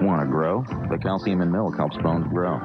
Want to grow? The calcium in milk helps bones grow.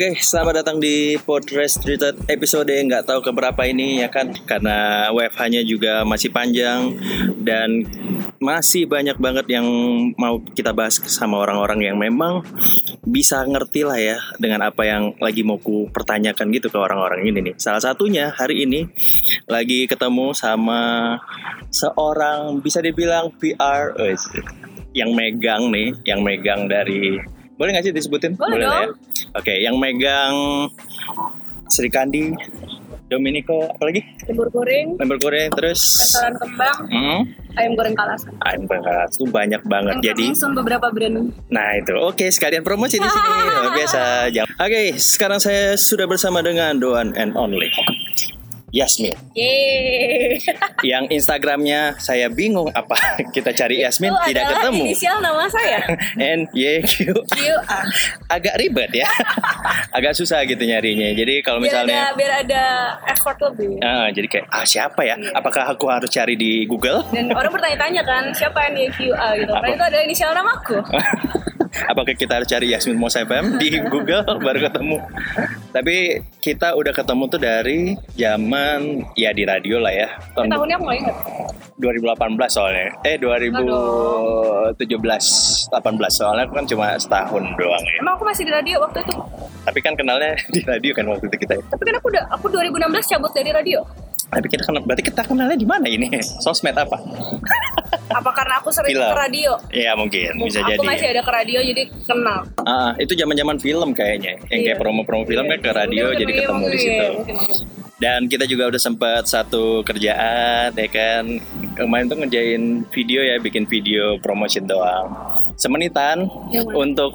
Oke, selamat datang di Podcast Treated episode nggak tahu keberapa ini ya kan karena WFH-nya juga masih panjang dan masih banyak banget yang mau kita bahas sama orang-orang yang memang bisa ngerti lah ya dengan apa yang lagi mau ku pertanyakan gitu ke orang-orang ini nih. Salah satunya hari ini lagi ketemu sama seorang bisa dibilang PR eh, yang megang nih, yang megang dari boleh nggak sih disebutin? Boleh ya. dong. Oke, yang megang Sri Kandi, Dominico, apa lagi? Lembur goreng, Lembur goreng terus restoran kembang, hmm, ayam goreng kalasan. ayam bakar itu banyak banget. Yang Jadi, langsung beberapa brand. nah itu oke sekalian promosi di sini biasa. Oke, sekarang saya sudah bersama dengan Doan and Only Yasmin. Yeay. Yang Instagramnya saya bingung apa kita cari Yasmin Itu tidak ketemu. Inisial nama saya. N Y Q Q A. agak ribet ya, agak susah gitu nyarinya. Jadi kalau Biar ada misalnya biar ada effort lebih. Ah, jadi kayak ah siapa ya? Iya. Apakah aku harus cari di Google? Dan orang bertanya-tanya kan siapa yang Q A gitu. Karena Apa? itu adalah inisial namaku. Apakah kita harus cari Yasmin Mos FM di Google baru ketemu? Tapi kita udah ketemu tuh dari zaman ya di radio lah ya. Tahun tahunnya aku nggak ingat. 2018 soalnya. Eh 2017 18 soalnya aku kan cuma setahun doang ya. Emang aku masih di radio waktu itu. Tapi kan kenalnya di radio kan waktu itu kita. ya. Tapi kan aku udah aku 2016 cabut dari radio. Tapi kita kenal berarti kita kenalnya di mana ini? Sosmed apa? Apa karena aku sering Film. ke radio? Iya mungkin bisa aku jadi. masih ada ke radio jadi kenal. Ah, itu zaman-zaman film kayaknya. Yang kayak Iya. promo-promo film kan ke radio jadi ketemu di mungkin- situ. mungkin- mungkin. Dan kita juga udah sempat satu kerjaan ya kan. Kemarin tuh ngerjain video ya, bikin video promotion doang. Semenitan mana? untuk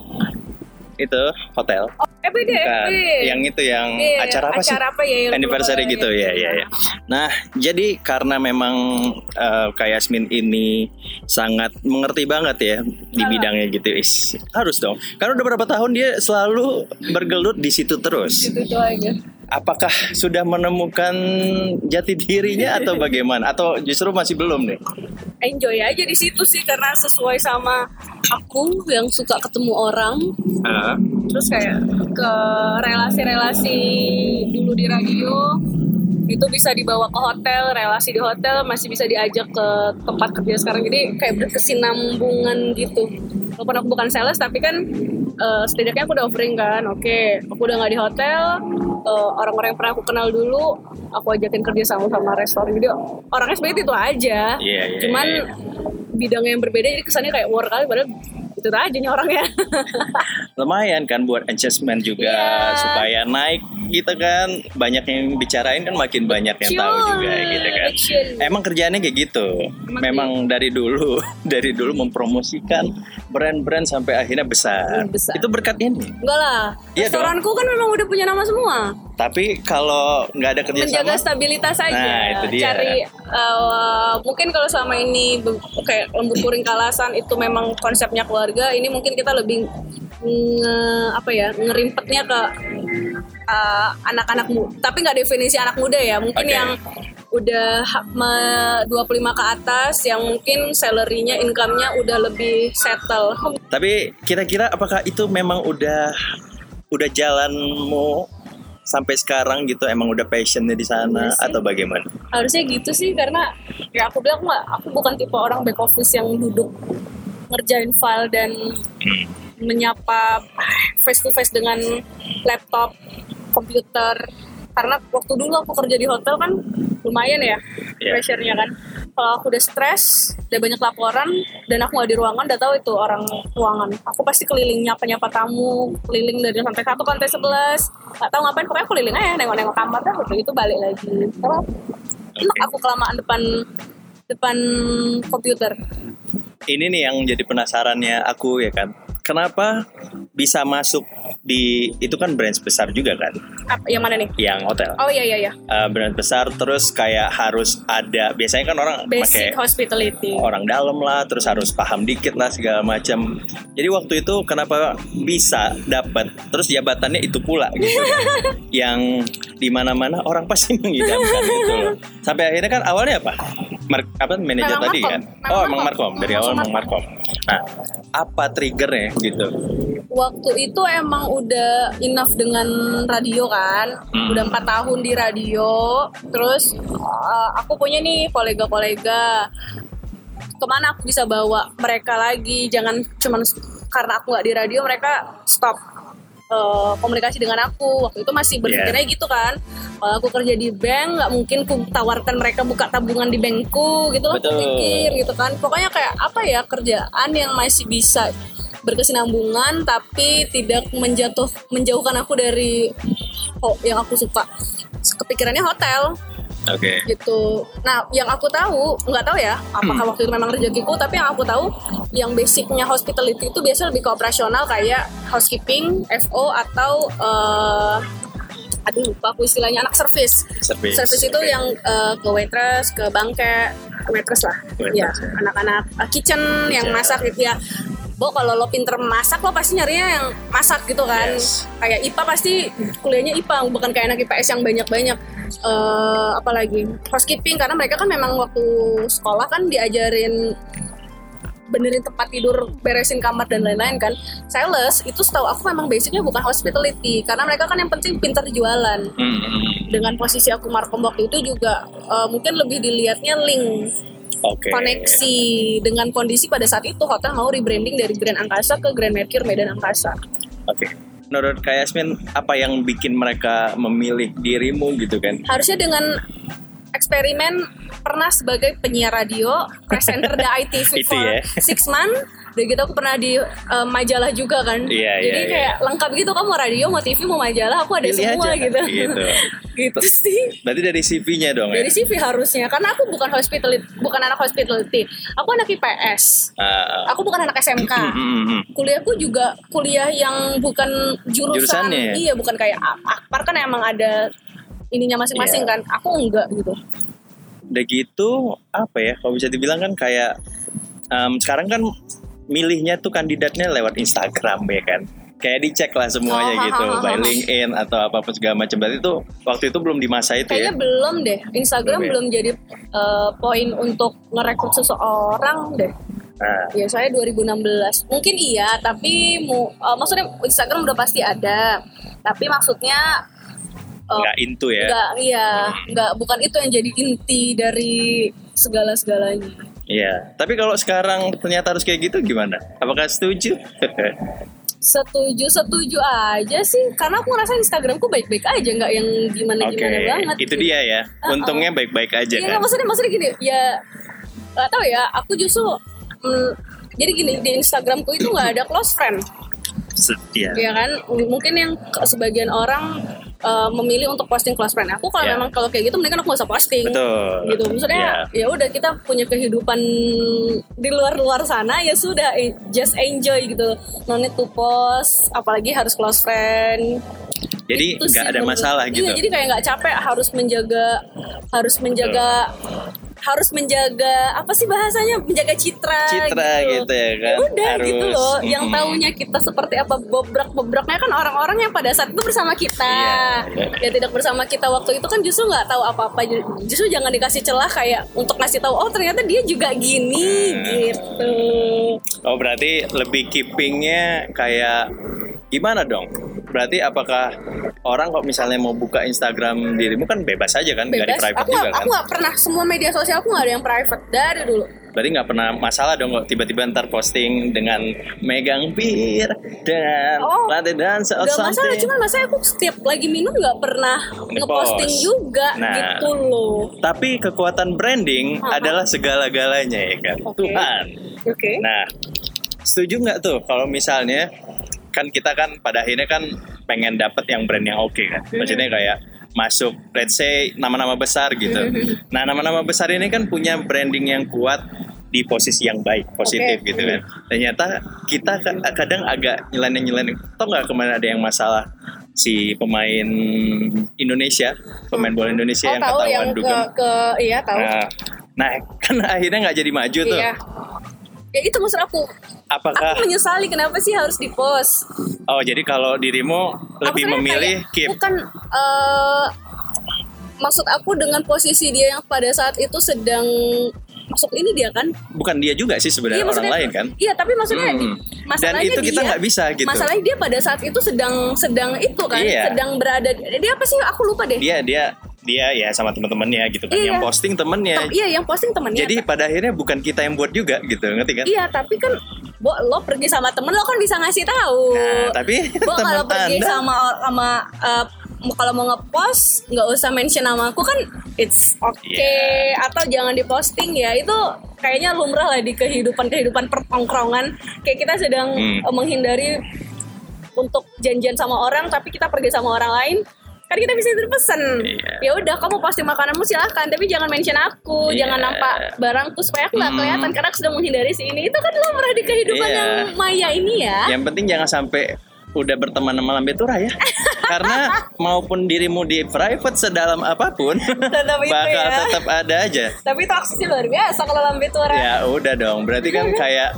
itu hotel. Oh, EBD, Bukan. EBD. Yang itu yang Iya, acara apa sih? acara apa ya, Anniversary gitu ya, ya, ya. Nah, jadi karena memang eh, Kak Yasmin ini sangat mengerti banget ya di Salah. bidangnya gitu. Is, harus dong. Karena udah berapa tahun dia selalu bergelut di situ terus. Itu, itu aja. Apakah sudah menemukan jati dirinya atau bagaimana? Atau justru masih belum nih? Enjoy aja di situ sih karena sesuai sama aku yang suka ketemu orang. Terus kayak ke relasi-relasi dulu di radio itu bisa dibawa ke hotel, relasi di hotel masih bisa diajak ke tempat kerja sekarang. Jadi kayak berkesinambungan gitu. Walaupun aku bukan sales tapi kan eh, setidaknya aku udah offering kan. Oke, aku udah nggak di hotel. eh, orang-orang yang pernah aku kenal dulu, aku ajakin kerja sama sama restoran. Jadi orangnya sebenarnya itu aja. Iya, iya, Cuman iya. bidang yang berbeda jadi kesannya kayak war kali padahal itu aja nih orangnya. Lumayan kan buat adjustment juga Iya. supaya naik gitu kan. Banyak yang bicarain kan makin banyak yang tahu juga gitu kan. Emang kerjaannya kayak gitu. Emang Memang dari dulu dari dulu mempromosikan brand-brand sampai akhirnya besar. Besar. Itu berkat ini. Enggak lah. Iya. Restoranku kan memang udah punya nama semua. Tapi kalau nggak ada kerjasama, Menjaga stabilitas aja. Nah, itu dia. Cari uh, mungkin kalau selama ini kayak lembur kuring kalasan itu memang konsepnya keluarga, ini mungkin kita lebih nge, apa ya ngerimpetnya ke uh, anak-anak muda. Tapi nggak definisi anak muda ya. Mungkin Oke. yang udah ha- me- 25 ke atas yang mungkin salary-nya, income-nya udah lebih settle. Tapi kira-kira apakah itu memang udah udah jalanmu sampai sekarang gitu emang udah passionnya di sana sih. atau bagaimana? harusnya gitu sih karena ya aku bilang nggak aku bukan tipe orang back office yang duduk ngerjain file dan menyapa face to face dengan laptop komputer karena waktu dulu aku kerja di hotel kan lumayan ya Iya. pressure-nya kan. Kalau aku udah stres udah banyak laporan dan aku nggak di ruangan udah tahu itu orang ruangan. Aku pasti keliling nyapa nyapa tamu keliling dari lantai satu ke lantai sebelas. Nggak tahu ngapain pokoknya keliling aja nengok-nengok kamar dah udah itu balik lagi. Karena enak aku kelamaan depan depan komputer. Ini nih yang jadi penasarannya aku ya kan. Kenapa bisa masuk di itu kan brand besar juga kan? Apa, yang mana nih? Yang hotel. Oh iya iya iya. Uh, brand besar terus kayak harus ada biasanya kan orang Basic pakai hospitality. orang dalam lah terus harus paham dikit lah segala macam. Jadi waktu itu kenapa bisa dapat terus jabatannya itu pula gitu. yang di mana-mana orang pasti mengidamkan gitu loh. Sampai akhirnya kan awalnya apa? Mar apa manajer tadi Markom. kan? Memang oh, emang Markom. Dari awal emang Markom. Nah, apa triggernya gitu? Waktu itu emang udah enough dengan radio kan, Hmm. udah empat tahun di radio. Terus uh, aku punya nih kolega-kolega. Ke mana aku bisa bawa mereka lagi? Jangan cuman karena aku nggak di radio mereka stop uh, komunikasi dengan aku. Waktu itu masih berpikirnya gitu kan. Kalau aku kerja di bank nggak mungkin ku tawarkan mereka buka tabungan di bankku gitu loh. pikir gitu kan. Pokoknya kayak apa ya kerjaan yang masih bisa berkesinambungan tapi tidak menjatuh menjauhkan aku dari oh, yang aku suka kepikirannya hotel Oke. gitu. Nah, yang aku tahu nggak tahu ya, apakah waktu itu memang rezekiku, tapi yang aku tahu yang basicnya hospitality itu biasa lebih ke operasional kayak housekeeping, FO atau eh aduh lupa aku istilahnya anak service. Service. Service itu Oke. yang eh, ke waitress, ke bangke, waitress lah. Waitress, ya, ya. anak-anak eh, kitchen, yang Kitchen. masak gitu ya. Bo kalau lo pinter masak lo pasti nyarinya yang masak gitu kan. Yes. Kayak IPA pasti kuliahnya IPA bukan kayak anak IPS yang banyak-banyak. eh apalagi housekeeping karena mereka kan memang waktu sekolah kan diajarin benerin tempat tidur, beresin kamar dan lain-lain kan. Sales itu setahu aku memang basicnya bukan hospitality karena mereka kan yang penting pinter jualan. Hmm, hmm. Dengan posisi aku markom waktu itu juga eh, mungkin lebih dilihatnya link Oke. koneksi dengan kondisi pada saat itu hotel mau rebranding dari Grand Angkasa ke Grand Mercure Medan Angkasa. Oke. Menurut Kak Yasmin, apa yang bikin mereka memilih dirimu gitu kan? Harusnya dengan eksperimen pernah sebagai penyiar radio, presenter The ITV Itu for ya. six month. Udah gitu aku pernah di eh, majalah juga kan. Iya, Jadi iya, iya. kayak lengkap gitu kamu mau radio, mau TV, mau majalah, aku ada Pilih semua aja. gitu. Gitu. gitu sih. Berarti dari CV-nya dong Dari ya? CV harusnya karena aku bukan hospitality, bukan anak hospitality. Aku anak IPS. Ah, ah. Aku bukan anak SMK. Hmm, hmm, hmm. kuliahku juga kuliah yang bukan jurusan Jurusannya ya? iya bukan kayak akpar kan emang ada ininya masing-masing Iya. kan aku enggak gitu Udah gitu, apa ya? Kalau bisa dibilang kan kayak em, sekarang kan milihnya tuh kandidatnya lewat Instagram ya kan? Kayak dicek lah semuanya Oh, gitu, ha, ha, ha, by. LinkedIn atau apa pun segala macam. Berarti itu waktu itu belum di masa itu kayaknya ya? belum deh Instagram Belum ya? belum jadi eh, poin untuk ngerekrut seseorang deh Nah, ya saya 2016 mungkin iya tapi mu, eh, maksudnya Instagram udah pasti ada tapi maksudnya eh, nggak into ya? nggak iya nggak bukan itu yang jadi inti dari segala segalanya Iya. Tapi kalau sekarang ternyata harus kayak gitu gimana? Apakah setuju? setuju setuju aja sih karena aku ngerasa Instagramku baik-baik aja nggak yang gimana Oke, gimana banget itu dia ya. Untungnya baik-baik aja Iya kan. maksudnya maksudnya gini ya nggak tahu ya aku justru mm, jadi gini di Instagramku itu nggak ada close friend Setia. ya kan M- mungkin yang sebagian orang uh, memilih untuk posting close friend aku kalau Ya. memang kalau kayak gitu mendingan aku nggak usah posting Betul. gitu maksudnya ya udah kita punya kehidupan di luar luar sana ya sudah eh, just enjoy gitu no need to post apalagi harus close friend Jadi nggak ada masalah gitu. Iya, jadi kayak nggak capek harus menjaga harus menjaga harus menjaga apa sih bahasanya menjaga citra Citra gitu ya kan. udah Harus. gitu loh yang Mm-mm. tahunya kita seperti apa bobrak bobraknya kan orang-orang yang pada saat itu bersama kita Iya, iya. ya tidak bersama kita waktu itu kan justru nggak tahu apa-apa justru jangan dikasih celah kayak untuk ngasih tahu oh ternyata dia juga gini Hmm. gitu Oh berarti lebih keepingnya kayak gimana dong? Berarti apakah orang kok misalnya mau buka Instagram dirimu kan bebas aja kan, bebas private aku juga nggak kan? aku nggak pernah semua media sosial aku nggak ada yang private dari dulu Berarti nggak pernah masalah dong kok tiba-tiba ntar posting dengan megang bir dengan Oh, lantai dance or Gak masalah, cuman masalahnya aku setiap lagi minum nggak pernah ngeposting juga Nah. gitu loh. Tapi kekuatan branding Aha. adalah segala-galanya ya kan. Oke. Tuhan. Oke. Nah, setuju nggak tuh kalau misalnya kan kita kan pada akhirnya kan pengen dapet yang brand yang oke kan. Maksudnya kayak masuk let's say nama-nama besar gitu. Nah, nama-nama besar ini kan punya branding yang kuat di posisi yang baik positif Oke. gitu kan. Ternyata kita ka- kadang agak nyeleneh nyeleneh tau nggak kemarin ada yang masalah si pemain Indonesia pemain bola Indonesia oh yang tahu ketahuan yang ke ke iya tahu. Nah, nah kan akhirnya nggak jadi maju tuh. Iya ya itu maksud aku. Apakah aku menyesali kenapa sih harus di post oh jadi kalau dirimu lebih memilih kayak keep? bukan eh, maksud aku dengan posisi dia yang pada saat itu sedang masuk ini dia kan bukan dia juga sih sebenarnya orang maksudnya- lain kan Iya, tapi maksudnya Hmm. di- Dan masalahnya itu kita nggak bisa gitu. Masalahnya dia pada saat itu sedang sedang itu kan, Iya. sedang berada dia apa sih? Aku lupa deh. dia dia dia ya sama teman-temannya gitu kan Iya. yang posting temennya Tem- iya, yang posting temennya. jadi pada akhirnya bukan kita yang buat juga gitu ngerti kan iya, tapi kan Bo, lo pergi sama temen lo kan bisa ngasih tahu. nah tapi Bo kalau pergi anda sama sama eh, kalau mau ngepost nggak usah mention nama aku kan it's okay Iya. atau jangan diposting ya itu kayaknya lumrah lah di kehidupan kehidupan pertongkrongan kayak kita sedang Hmm. eh, menghindari untuk janjian sama orang tapi kita pergi sama orang lain kan kita bisa berpesan Iya. ya udah kamu posting makananmu silahkan tapi jangan mention aku Iya. jangan nampak barangku supaya aku nggak Hmm. kelihatan karena aku sedang menghindari si ini itu kan lumrah di kehidupan Iya. yang maya ini ya yang penting jangan sampai udah berteman sama lambe tura ya karena maupun dirimu di private sedalam apa pun Tetap itu bakal ya. tetap ada aja Tapi itu aksesnya luar biasa kalau lambe tura. ya udah dong berarti kan kayak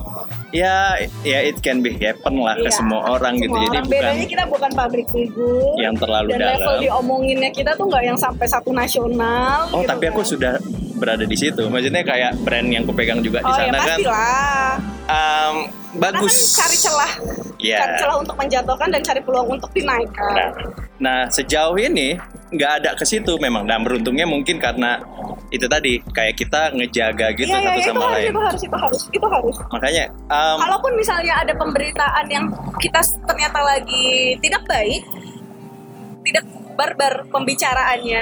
ya ya it can be happen lah ke Iya. semua orang gitu Semua jadi orang. bukan Bedanya kita bukan pabrik figur. yang terlalu dan level dalam diomonginnya kita tuh nggak yang sampai satu nasional. Oh gitu tapi aku kan. sudah berada di situ. Maksudnya kayak brand yang kupegang juga di Oh ya sana kan. pastilah. Karena bagus. kan cari celah, Ya. cari celah untuk menjatuhkan dan cari peluang untuk dinaikkan. Nah, nah sejauh ini nggak ada ke situ memang. Dan beruntungnya mungkin karena itu tadi kayak kita ngejaga gitu Iya, iya, satu iya, itu sama harus, lain. itu harus, itu harus, itu harus. Makanya um, Kalaupun misalnya ada pemberitaan yang kita ternyata lagi tidak baik, tidak barbar pembicaraannya,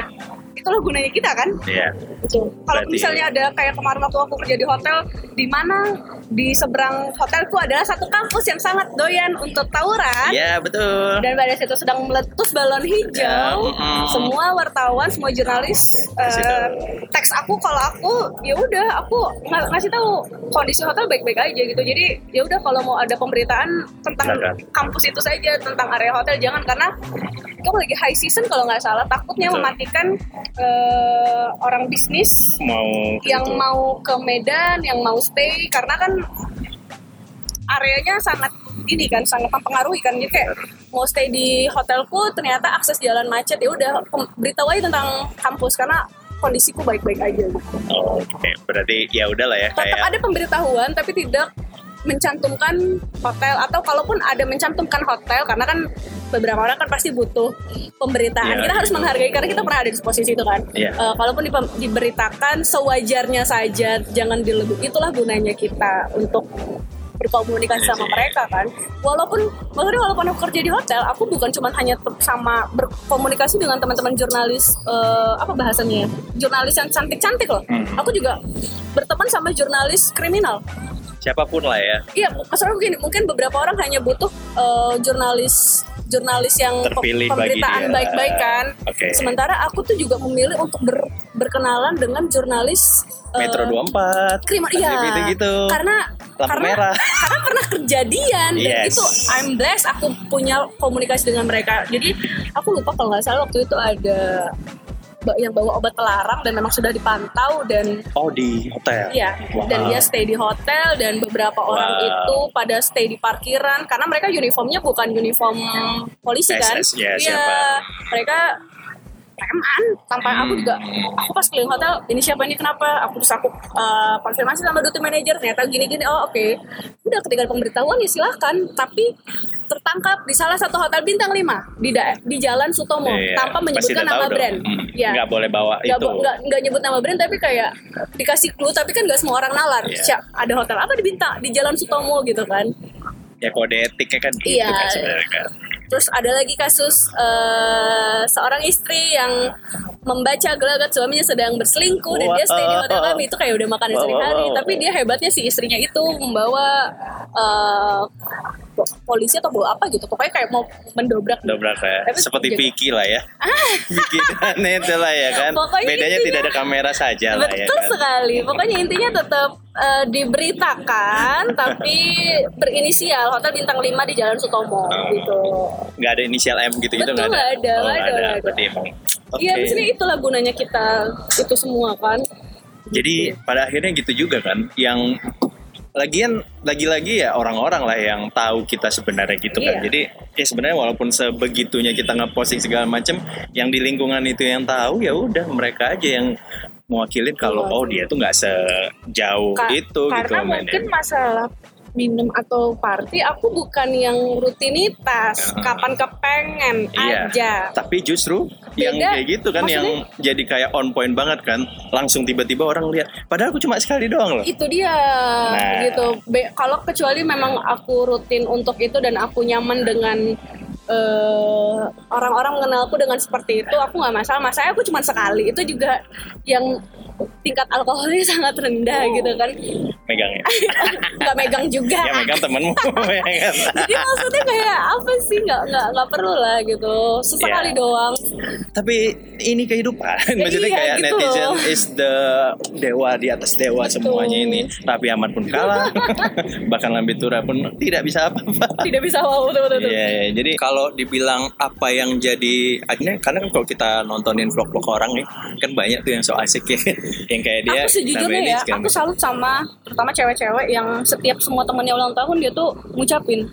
itulah gunanya kita kan. ya Betul. Kalau misalnya ada kayak kemarin waktu aku kerja di hotel, di mana di seberang hotelku adalah satu kampus yang sangat doyan untuk tawuran. ya betul. Dan pada situ sedang meletus balon hijau, Ya, mm-mm. semua wartawan, semua jurnalis tahu. teks aku kalau aku ya udah aku ng- ngasih tahu kondisi hotel baik-baik aja gitu. Jadi ya udah kalau mau ada pemberitaan tentang kampus itu saja tentang area hotel jangan karena itu lagi high season kalau nggak salah takutnya Betul. mematikan eh, orang bisnis Mau yang gitu. mau ke Medan, yang mau stay karena kan areanya sangat ini kan sangat mempengaruhi kan jadi kayak mau stay di hotelku ternyata akses jalan macet ya udah beritahu aja tentang kampus karena kondisiku baik-baik aja gitu. Oh, Oke, berarti ya udahlah ya Tetap kayak ada pemberitahuan tapi tidak mencantumkan hotel atau kalaupun ada mencantumkan hotel karena kan beberapa orang kan pasti butuh pemberitaan. Iya, kita harus menghargai karena kita pernah ada di posisi itu kan. Iya. Eh, kalaupun diberitakan sewajarnya saja, jangan dilebih. Itulah gunanya kita untuk berkomunikasi Iya sama mereka kan. Walaupun maksudnya walaupun aku kerja di hotel, aku bukan cuma hanya sama berkomunikasi dengan teman-teman jurnalis eh, apa bahasanya? ya? Jurnalis yang cantik-cantik loh. Hmm. Aku juga berteman sama jurnalis kriminal. siapa pun lah ya. Iya, maksudnya begini, mungkin beberapa orang hanya butuh eh, jurnalis jurnalis yang Terpilih pemberitaan baik-baik kan. Oke. Sementara aku tuh juga memilih untuk ber- berkenalan dengan jurnalis eh, Metro 24. kriminal iya gitu-gitu. karena Lampu karena merah. karena pernah kejadian dan Yes. itu I'm blessed aku punya komunikasi dengan mereka jadi aku lupa kalau nggak salah waktu itu ada yang bawa obat pelarang dan memang sudah dipantau dan Oh di hotel. Iya, Wow. dan dia stay di hotel dan beberapa orang Wow. itu pada stay di parkiran karena mereka uniformnya bukan uniform polisi kan. Ya, Iya, siapa? mereka preman tanpa aku juga aku pas keliling hotel ini siapa ini? Kenapa? Aku terus aku uh, konfirmasi sama duty manager ternyata gini gini oh oke. Udah ketika pemberitahuan ya silahkan tapi tertangkap di salah satu hotel bintang 5 di da- di Jalan Sutomo Iya, tanpa menyebutkan nama dong. brand. Hmm, ya. nggak boleh bawa nggak, itu. nggak, nyebut nama brand tapi kayak dikasih clue tapi kan nggak semua orang nalar. Iya. Siap, ada hotel apa di bintang di Jalan Sutomo gitu kan. Ya kode etiknya kan gitu Iya. kan sebenarnya kan. Terus ada lagi kasus eh, seorang istri yang membaca gelagat suaminya sedang berselingkuh dan dia stay di hotel kami. Itu kayak udah makan Wow, wow, sehari wow. tapi dia hebatnya si istrinya itu membawa eh, polisi atau bawa apa gitu. Pokoknya kayak mau mendobrak dobrak ya. Tapi seperti gitu. Vicky lah ya. Vicky dan itu lah ya kan. Pokoknya bedanya intinya- tidak ada kamera saja lah ya Betul kan. sekali. Pokoknya intinya tetap eh, diberitakan tapi berinisial. Hotel Bintang 5 di Jalan Sutomo Oh. gitu. nggak ada inisial M gitu gitu Betul, nggak ada, Oh, nggak ada, nggak ada. berarti emang oke. Iya, maksudnya itulah gunanya kita itu semua kan. jadi pada akhirnya gitu juga kan. Yang lagian lagi-lagi ya orang-orang lah yang tahu kita sebenarnya gitu kan Iya. jadi ya sebenarnya walaupun sebegitunya kita ngeposting segala macam yang di lingkungan itu yang tahu ya udah mereka aja yang mewakilin kalau oh dia tuh nggak sejauh Ka- itu karena gitu mainnya. mungkin masalah minum atau party aku bukan yang rutinitas Ya. kapan kepengen Iya. aja Tapi justru yang Beda. kayak gitu kan yang jadi kayak on point banget kan. Langsung tiba-tiba orang lihat. Padahal aku cuma sekali doang loh. itu dia Nah. gitu Be- kalau kecuali memang aku rutin untuk itu dan aku nyaman dengan eh, orang-orang mengenalku dengan seperti itu aku nggak masalah masalahnya aku cuma sekali itu juga yang tingkat alkoholnya sangat rendah gitu kan Megang ya. nggak megang juga ya megang temenmu. ya kan? jadi maksudnya kayak apa sih nggak nggak nggak perlu lah gitu sesekali Iya. doang Tapi ini kehidupan. Maksudnya Iya, kayak gitu netizen loh. is the dewa di atas dewa semuanya ini. Raffi Ahmad pun kalah. Bahkan Lambe Tura pun tidak bisa apa-apa. tidak bisa wow betul betul, betul. Iya, iya. jadi kalau dibilang apa yang jadi akhirnya karena kan kalau kita nontonin vlog-vlog orang nih kan banyak tuh yang so asik ya yang kayak dia aku sejujurnya ya aku salut sama terutama cewek-cewek yang setiap semua temennya ulang tahun dia tuh ngucapin.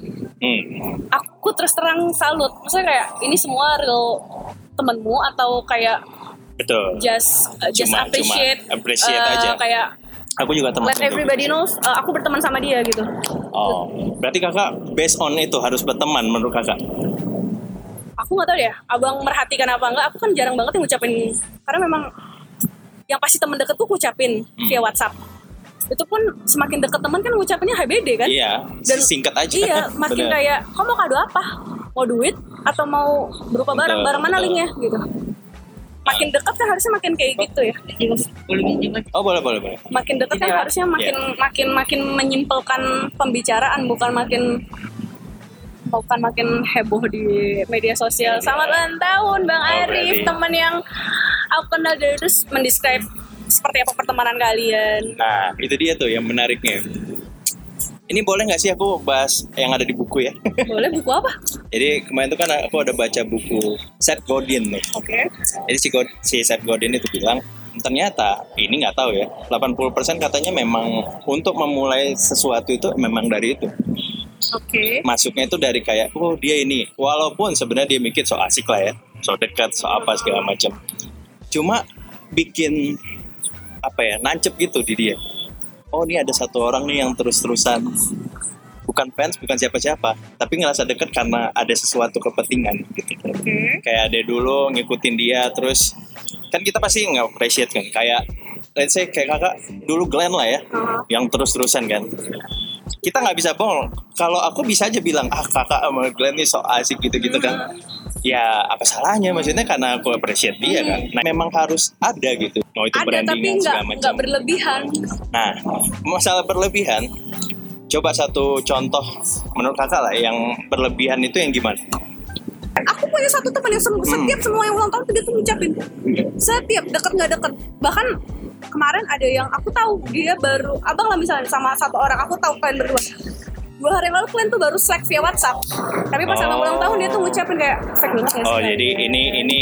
Hmm. aku terus terang salut. Maksudnya kayak ini semua real temenmu atau kayak betul. just uh, just Cuma- appreciate cuma appreciate uh, aja. kayak aku juga teman let everybody knows uh, aku berteman sama dia gitu. Oh berarti kakak based on itu harus berteman menurut kakak? Aku nggak tahu ya abang merhatikan apa enggak aku kan jarang banget yang ngucapin. Karena memang yang pasti temen deketku ngucapin Hmm. via WhatsApp itu pun semakin deket teman kan ngucapinnya HBD kan iya Dan singkat aja Iya, makin Bener. kayak kamu mau kado apa? Mau duit atau mau berupa barang? Betul, Barang mana betul. linknya gitu. Makin dekat kan harusnya makin kayak gitu ya. oh boleh boleh boleh Makin dekat kan harusnya makin makin makin menyimpulkan pembicaraan bukan makin bukan makin heboh di media sosial. Selamat ulang tahun Bang Oh, Arif, teman yang aku kenal dari terus mendescribe seperti apa pertemanan kalian. nah itu dia tuh yang menariknya ini boleh nggak sih aku bahas yang ada di buku ya Boleh buku apa? jadi kemarin tuh kan aku ada baca buku Seth Godin nih Oke. Jadi si, God, si Seth Godin itu bilang ternyata ini nggak tahu ya 80% katanya memang untuk memulai sesuatu itu memang dari itu Oke. masuknya itu dari kayak oh dia ini walaupun sebenarnya dia mikir so asik lah ya so dekat so apa segala macam cuma bikin apa ya nancep gitu di dia oh ini ada satu orang nih yang terus-terusan bukan fans bukan siapa-siapa tapi ngerasa deket karena ada sesuatu kepentingan gitu Oke. kayak ada dulu ngikutin dia terus kan kita pasti nggak appreciate kan kayak let's say kayak kakak dulu Glenn lah ya Uh-huh. yang terus-terusan kan kita nggak bisa bohong. Kalau aku bisa aja bilang ah kakak sama Glenn nih so asik gitu-gitu kan. Ya apa salahnya? Maksudnya karena aku appreciate dia kan. Nah memang harus ada gitu. Mau itu Ada tapi brandingan nggak segala macam. berlebihan. nah masalah berlebihan coba satu contoh menurut kakak lah yang berlebihan itu yang gimana? Aku punya satu teman yang sem- setiap semua yang ulang tahun dia tuh ngucapin setiap deket nggak deket. Bahkan kemarin ada yang aku tahu dia baru abang lah misalnya sama satu orang aku tahu kalian berdua dua hari lalu kalian tuh baru slack via WhatsApp tapi pas abang Oh. ulang tahun dia tuh ngucapin kayak banget ya oh jadi ini ini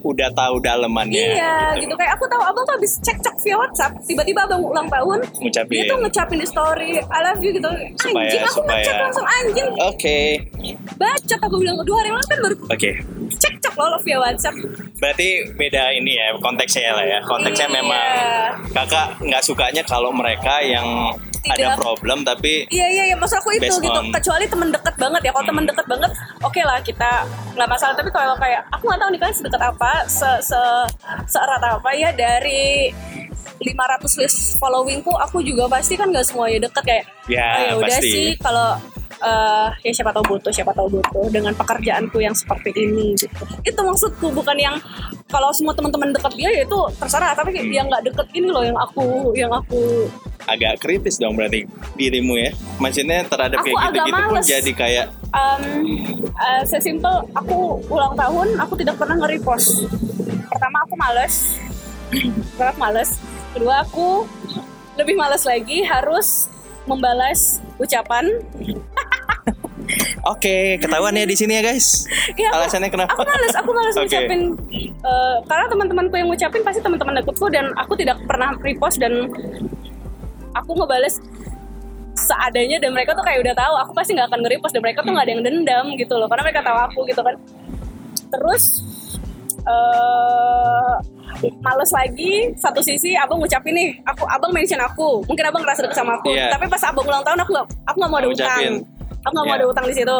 udah tahu dalemannya Iya gitu. gitu kayak aku tahu abang tuh habis cek-cek via WhatsApp tiba-tiba abang ulang tahun Ngucapin. dia tuh ngucapin di story I love you gitu Supaya- anjing aku supaya- ngecek langsung anjing Oke, bacot aku bilang dua hari lalu kan baru oke. cek-cek loh via WhatsApp Berarti beda ini ya konteksnya lah ya. Konteksnya Iya. memang kakak nggak sukanya kalau mereka yang ada Tidak. problem tapi Iya iya iya maksud aku itu gitu on- kecuali temen deket banget ya kalau temen deket banget oke lah kita nggak masalah tapi kalau kayak aku nggak tahu nih kalian sedekat apa se se seerat apa ya dari 500 list followingku aku juga pasti kan nggak semuanya deket kayak Ya, oh, ya udah pasti. sih kalau eh, ya siapa tahu butuh siapa tahu butuh dengan pekerjaanku yang seperti ini gitu itu maksudku bukan yang kalau semua teman-teman deket dia ya itu terserah tapi Hmm. yang nggak deket ini loh yang aku yang aku agak kritis dong berarti dirimu ya. Maksudnya terhadap Aku kayak gitu-gitu pun males. jadi kayak um, uh, sesimpel aku ulang tahun aku tidak pernah nge-repost pertama aku males pertama aku males kedua aku lebih males lagi harus membalas ucapan Oke, ketahuan ya di sini ya guys. Ya, aku- Alasannya kenapa? Aku males, aku males Oke. ngucapin eh, karena teman-temanku yang ngucapin pasti teman-teman dekatku dan aku tidak pernah repost dan aku ngebales seadanya dan mereka tuh kayak udah tahu aku pasti nggak akan nge-repost dan mereka tuh nggak ada yang dendam gitu loh karena mereka tahu aku gitu kan. Terus eh males lagi satu sisi abang ngucapin nih aku abang mention aku. Mungkin abang ngerasa deket sama aku. Iya. tapi pas abang ulang tahun aku nggak aku nggak mau ada utang. aku nggak mau Iya. ada utang di situ.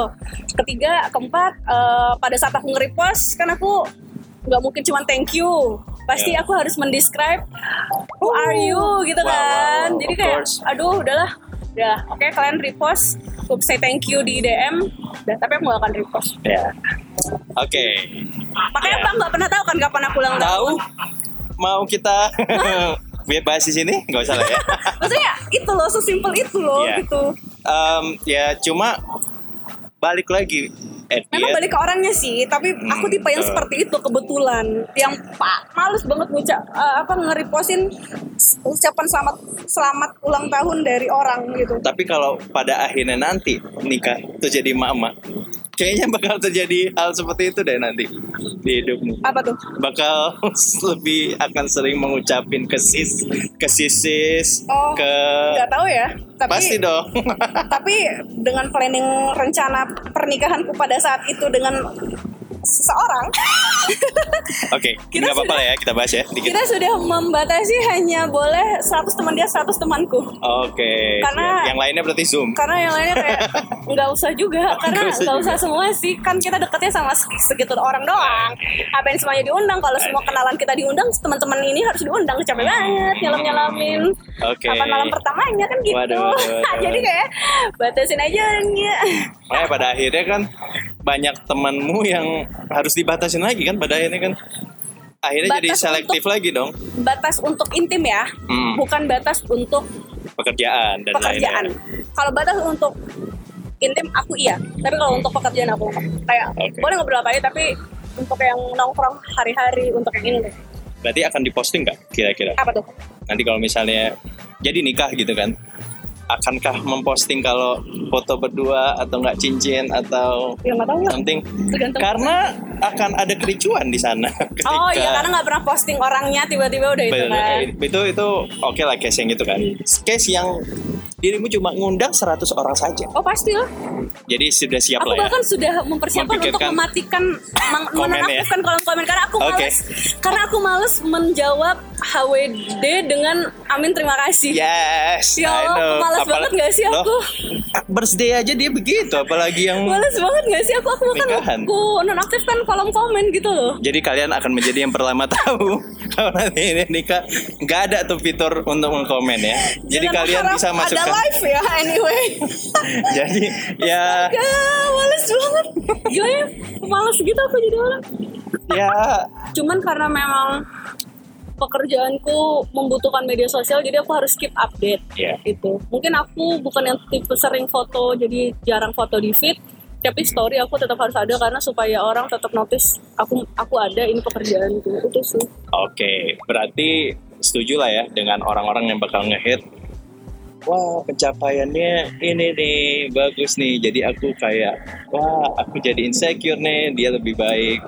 Ketiga keempat eh, pada saat aku nge-repost kan aku nggak mungkin cuma thank you pasti Iya. aku harus mendescribe who are you gitu Wow, kan wow, jadi kayak course. aduh udahlah udah oke kalian repost aku say thank you di DM udah tapi aku gak akan repost Ya. Oke. makanya Ya. bang nggak pernah tahu kan kapan aku ulang Tahu tahun mau kita biar bahas di sini nggak usah lah ya. maksudnya itu loh sesimpel itu loh Iya. gitu Em, ya cuma balik lagi. At the Memang balik ke orangnya sih, tapi aku tipe yang betul. seperti itu kebetulan, yang pak males banget ngucap eh, apa nge-repostin ucapan selamat selamat ulang tahun dari orang gitu. Tapi kalau pada akhirnya nanti nikah tuh jadi mama, kayaknya bakal terjadi hal seperti itu deh nanti di hidupmu. Apa tuh? Bakal lebih akan sering mengucapin ke sis, ke sisis, Oh, ke Gak tahu ya, tapi pasti dong. tapi dengan planning rencana pernikahanku pada saat itu dengan seseorang, Oke, Kita nggak apa-apa ya kita bahas ya dikit. kita sudah membatasi hanya boleh 100 teman dia 100 temanku. Oke. Karena- siap. yang lainnya berarti zoom. karena yang lainnya kayak nggak usah juga karena Nggak usah semua sih kan kita deketnya sama se- segitu orang doang ngapain semuanya diundang kalau semua kenalan kita diundang teman-teman ini harus diundang capek banget nyelam nyelamin Oke. kapan malam pertamanya kan gitu Waduh, waduh, waduh. jadi kayak batasin aja orangnya pada akhirnya kan banyak temanmu yang harus dibatasin lagi kan pada akhirnya kan akhirnya jadi Batas selektif lagi dong batas untuk intim ya Hmm. bukan batas untuk pekerjaan dan pekerjaan lainnya. kalau batas untuk intim aku iya tapi kalau untuk pekerjaan aku kayak Oke. boleh ngobrol apa aja tapi untuk yang nongkrong hari-hari untuk yang ini. Berarti akan diposting nggak kira-kira? apa tuh Nanti kalau misalnya jadi nikah gitu kan, akankah memposting kalau foto berdua atau nggak cincin atau ya nggak tahu lah something? tergantung Karena akan ada kericuan di sana. oh iya ketika- karena nggak pernah posting orangnya tiba-tiba udah itu kan itu itu oke lah case yang itu kan. Case yang dirimu cuma ngundang 100 orang saja. oh pasti lah Jadi sudah siap aku lah ya. bahkan sudah mempersiapkan untuk mematikan komen ya? menonaktifkan kolom komen karena aku Oke. males karena aku males menjawab HWD dengan amin terima kasih Yes, Ya I Allah, know. Malas Apal- banget gak sih Loh, aku? birthday aja dia begitu, apalagi yang Males banget gak sih aku? Aku bahkan Nikahan. aku nonaktifkan kolom komen gitu loh jadi kalian akan menjadi yang pertama tahu kalau nanti ini nikah nggak ada tuh fitur untuk mengkomen ya. Jadi Jangan kalian bisa Ada masukkan. live ya anyway jadi ya Gak, males banget Gila ya, males gitu aku jadi orang ya Cuman karena memang pekerjaanku membutuhkan media sosial jadi aku harus keep update Iya. gitu mungkin aku bukan yang tipe sering foto jadi jarang foto di feed tapi story aku tetap harus ada karena supaya orang tetap notice aku aku ada ini pekerjaanku itu sih Oke, berarti setuju lah ya dengan orang-orang yang bakal ngehit. Wah, pencapaiannya ini nih bagus nih. Jadi aku kayak, wah, aku jadi insecure nih. Dia lebih baik.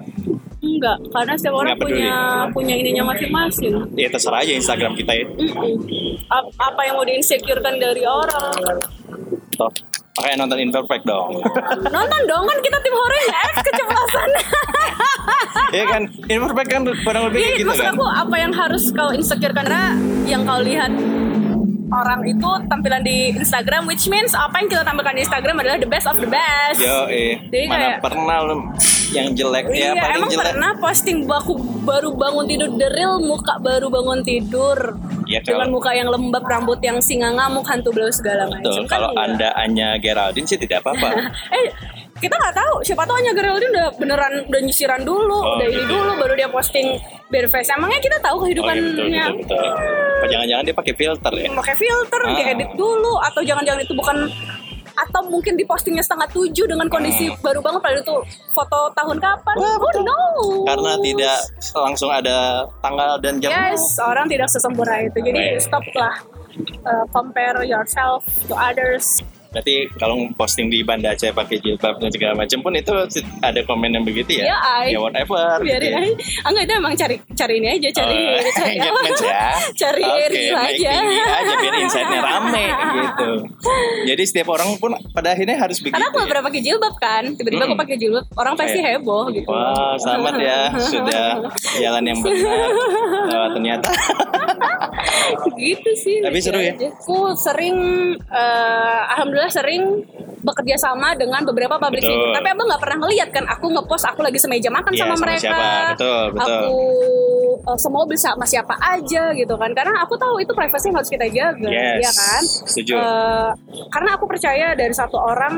Enggak karena setiap orang punya punya ininya masing-masing. Ya terserah aja Instagram kita ya. Mm-mm. Ap- apa yang mau diinsecurekan dari orang? Toh, makanya nonton Imperfect dong. nonton dong kan kita tim horor F keceplosan. Iya kan, Imperfect kan kurang lebih Iya, gitu maksud kan. aku apa yang harus kau insecurekan karena yang kau lihat orang itu tampilan di Instagram which means apa yang kita tampilkan di Instagram adalah the best of the best. Yo, eh, Jadi mana kayak- pernah lu yang jelek ya Iya, paling emang jelek. pernah posting aku baru bangun tidur the real muka baru bangun tidur Iya, dengan kalau- muka yang lembab rambut yang singa ngamuk hantu belu segala macam kan kalau enggak. anda Anya Geraldine sih tidak apa-apa. eh kita nggak tahu siapa tahu hanya Geraldine udah beneran udah nyisiran dulu Oh, udah ini gitu. dulu baru dia posting bare face emangnya kita tahu Oh, iya, kehidupannya betul, betul, betul. Ya, Apa jangan-jangan dia pakai filter ya? pakai filter Ah. diedit dulu atau jangan-jangan itu bukan atau mungkin dipostingnya setengah tujuh dengan kondisi baru banget padahal itu foto tahun kapan? Wah, oh no Karena tidak langsung ada tanggal dan jam. yes orang tidak sesempurna itu. Jadi Baik. stop lah uh, compare yourself to others Berarti kalau posting di Banda Aceh pakai jilbab dan segala macam pun itu ada komen yang begitu ya? Ya, I- ya whatever. biarin gitu ya. aja ah, enggak itu emang cari cari ini aja cari Oh, cari ya. cari Oke, area naik aja aja biar insight-nya rame gitu. Jadi setiap orang pun pada akhirnya harus begitu. karena aku ya. pernah pakai jilbab kan tiba-tiba aku Mm. pakai jilbab orang pasti heboh gitu Wah, selamat ya sudah jalan yang benar. Oh, ternyata gitu sih Tapi seru ya? aku sering eh, alhamdulillah sering bekerja sama dengan beberapa public Betul. figure tapi abang nggak pernah ngeliat kan aku ngepost aku lagi semeja makan Iya, sama, sama mereka siapa. Betul, betul. aku uh, semobil sama siapa aja gitu kan karena aku tahu itu privasi yang harus kita jaga Yes, ya kan setuju. Eh, karena aku percaya dari satu orang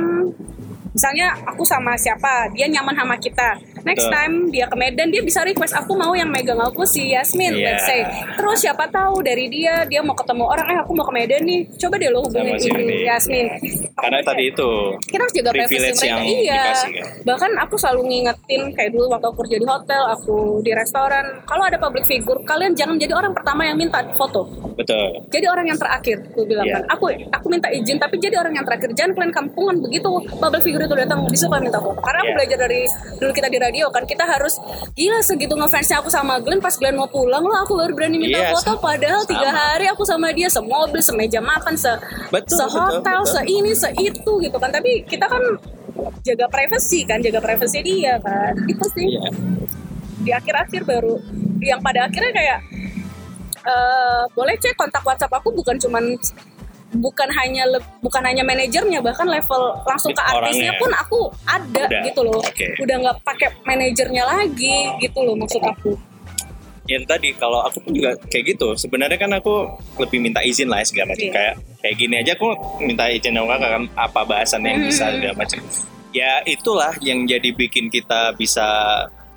misalnya aku sama siapa dia nyaman sama kita next Betul. time dia ke Medan dia bisa request aku mau yang megang aku si Yasmin Iya. let's say terus siapa tahu dari dia dia mau ketemu orang eh aku mau ke Medan nih coba deh lo hubungin si ini. Yasmin karena tadi itu kita harus jaga mereka yang iya dikasih kan. bahkan aku selalu ngingetin kayak dulu waktu aku kerja di hotel aku di restoran kalau ada public figure kalian jangan jadi orang pertama yang minta foto betul. jadi orang yang terakhir gue bilang Iya. kan aku aku minta izin tapi jadi orang yang terakhir jangan kalian kampungan begitu public figure itu datang disuruh kalian minta foto. Karena aku Iya. belajar dari dulu kita di radio kan kita harus gila segitu ngefansnya aku sama Glenn pas Glenn mau pulang loh aku baru berani minta Iya, foto. padahal tiga hari aku sama dia semobil semeja makan se Betul, sehotel betul, betul. se ini se itu gitu kan. Tapi kita kan jaga privasi kan jaga privasi dia kan. Itu sih. Iya. di akhir-akhir baru yang pada akhirnya kayak eh boleh cek kontak WhatsApp aku bukan cuman bukan hanya bukan hanya manajernya bahkan level langsung ke artisnya Orangnya. pun aku ada Udah, gitu loh oke. udah nggak pakai manajernya lagi gitu loh maksud aku Ya tadi kalau aku pun juga kayak gitu. Sebenarnya kan aku lebih minta izin lah ya, segala macam. Iya. Kayak kayak gini aja aku minta izin kakak kan apa bahasan yang bisa Hmm. segala macam. Ya itulah yang jadi bikin kita bisa